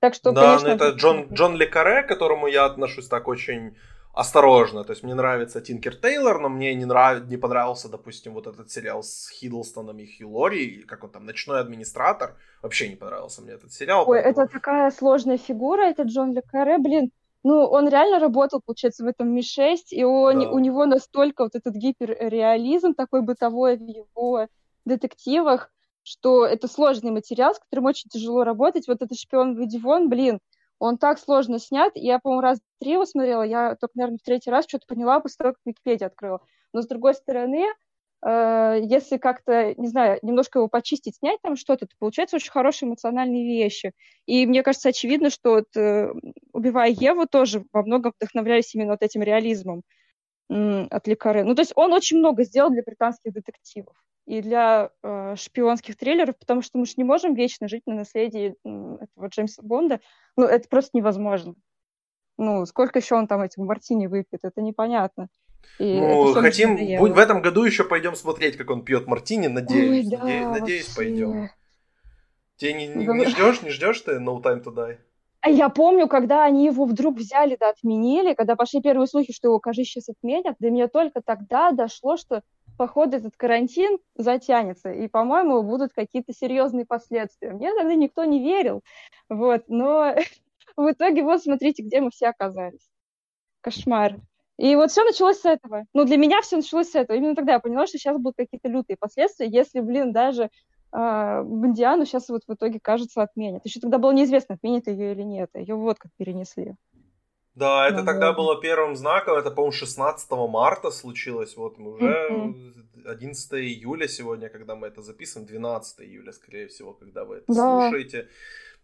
Так что, да, конечно... ну это Джон, Джон Лекаре, к которому я отношусь так очень осторожно. То есть мне нравится Тинкер Тейлор, но мне не, нрав... не понравился, допустим, вот этот сериал с Хиддлстоном и Хью Лори, как он там, «Ночной администратор». Вообще не понравился мне этот сериал. Ой, поэтому... это такая сложная фигура, это Джон Ле Карре, блин. Ну, он реально работал, получается, в этом Ми-6, и он, да. у него настолько вот этот гиперреализм такой бытовой в его детективах, что это сложный материал, с которым очень тяжело работать. Вот этот шпион Вон, блин, он так сложно снят. Я, по-моему, раз три его смотрела, я только, наверное, в третий раз что-то поняла после того, как Википедию открыла. Но, с другой стороны, э, если как-то, не знаю, немножко его почистить, снять там что-то, то получается очень хорошие эмоциональные вещи. И мне кажется, очевидно, что вот, э, убивая Еву, тоже во многом вдохновлялись именно вот этим реализмом от Лекары. Ну, то есть он очень много сделал для британских детективов и для э, шпионских триллеров, потому что мы же не можем вечно жить на наследии этого Джеймса Бонда. Ну, это просто невозможно. Ну, сколько еще он там этих мартини выпьет, это непонятно. И ну, хотим, будь, в этом году еще пойдем смотреть, как он пьет мартини, надеюсь. Ой, да, надеюсь, надеюсь пойдем. Ты не, не, не ждешь, не ждешь ты No Time to Die? А я помню, когда они его вдруг взяли да отменили, когда пошли первые слухи, что его, кажется, сейчас отменят, до меня только тогда дошло, что походу этот карантин затянется, и, по-моему, будут какие-то серьезные последствия. Мне тогда никто не верил, вот, но <laughs> в итоге вот смотрите, где мы все оказались. Кошмар. И вот все началось с этого. Ну, для меня все началось с этого. Именно тогда я поняла, что сейчас будут какие-то лютые последствия, если, блин, даже э, Бондиану сейчас вот в итоге, кажется, отменят. Еще тогда было неизвестно, отменят ее или нет. Ее вот как перенесли. Да, это ну, тогда было первым знаком, это, по-моему, 16 марта случилось, вот мы уже 11 июля сегодня, когда мы это записываем, 12 июля, скорее всего, когда вы это да. слушаете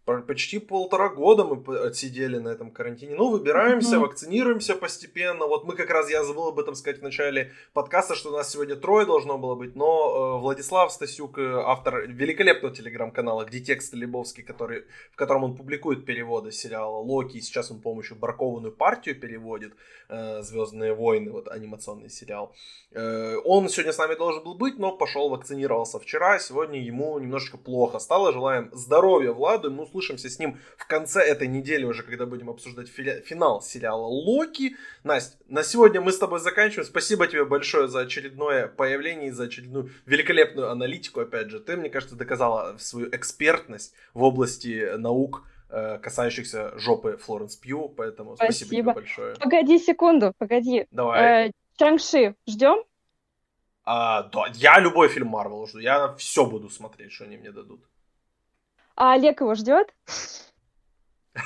почти полтора года мы отсидели на этом карантине. Ну, выбираемся, mm-hmm. вакцинируемся постепенно. Вот мы как раз, я забыл об этом сказать в начале подкаста, что у нас сегодня трое должно было быть, но э, Владислав Стасюк, э, автор великолепного телеграм-канала «Где тексты Лебовский», который, в котором он публикует переводы сериала «Локи», и сейчас он помощью «Бракованную партию» переводит э, «Звездные войны», вот анимационный сериал. Э, он сегодня с нами должен был быть, но пошел вакцинировался вчера, сегодня ему немножечко плохо стало. Желаем здоровья Владу, ему услышимся с ним в конце этой недели уже, когда будем обсуждать финал сериала Локи. Настя, на сегодня мы с тобой заканчиваем. Спасибо тебе большое за очередное появление и за очередную великолепную аналитику. Опять же, ты, мне кажется, доказала свою экспертность в области наук, э, касающихся жопы Флоренс Пью, поэтому спасибо, спасибо тебе большое. Погоди секунду, погоди. Давай. Э, Чангши, ждем? А, да, я любой фильм Марвел жду, я все буду смотреть, что они мне дадут. А Олег его ждет? <laughs>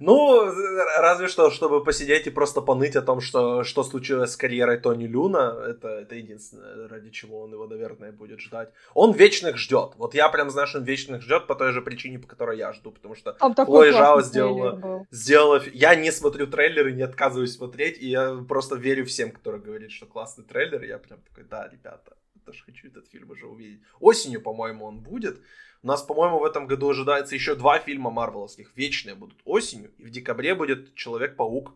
Ну, разве что, чтобы посидеть и просто поныть о том, что, что случилось с карьерой Тони Люна. Это, это единственное, ради чего он его, наверное, будет ждать. Он вечных ждет. Вот я прям знаю, что он вечных ждет по той же причине, по которой я жду. Потому что Хлоя Жао сделала, сделала... Я не смотрю трейлеры, не отказываюсь смотреть. И я просто верю всем, кто говорит, что классный трейлер. Я прям такой, да, ребята, тоже хочу этот фильм уже увидеть. Осенью, по-моему, он будет. Нас, по-моему, в этом году ожидается еще два фильма марвеловских. Вечные будут осенью. И в декабре будет Человек-паук.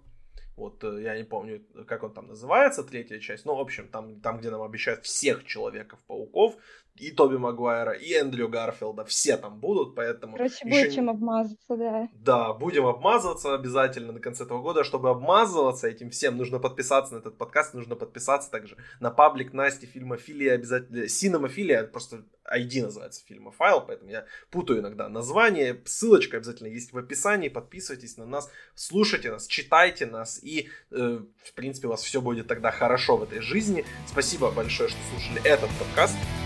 Вот э, я не помню, как он там называется, третья часть. Ну, в общем, там, там где нам обещают всех Человеков-пауков и Тоби Магуайра, и Эндрю Гарфилда, все там будут, поэтому... Короче, будет чем обмазаться, да. Да, будем обмазываться обязательно на конце этого года. Чтобы обмазываться этим всем, нужно подписаться на этот подкаст, нужно подписаться также на паблик Насти Фильмофилия обязательно. Синемофилия, просто ID называется фильмофайл, поэтому я путаю иногда название. Ссылочка обязательно есть в описании, подписывайтесь на нас, слушайте нас, читайте нас, и, э, в принципе, у вас все будет тогда хорошо в этой жизни. Спасибо большое, что слушали этот подкаст.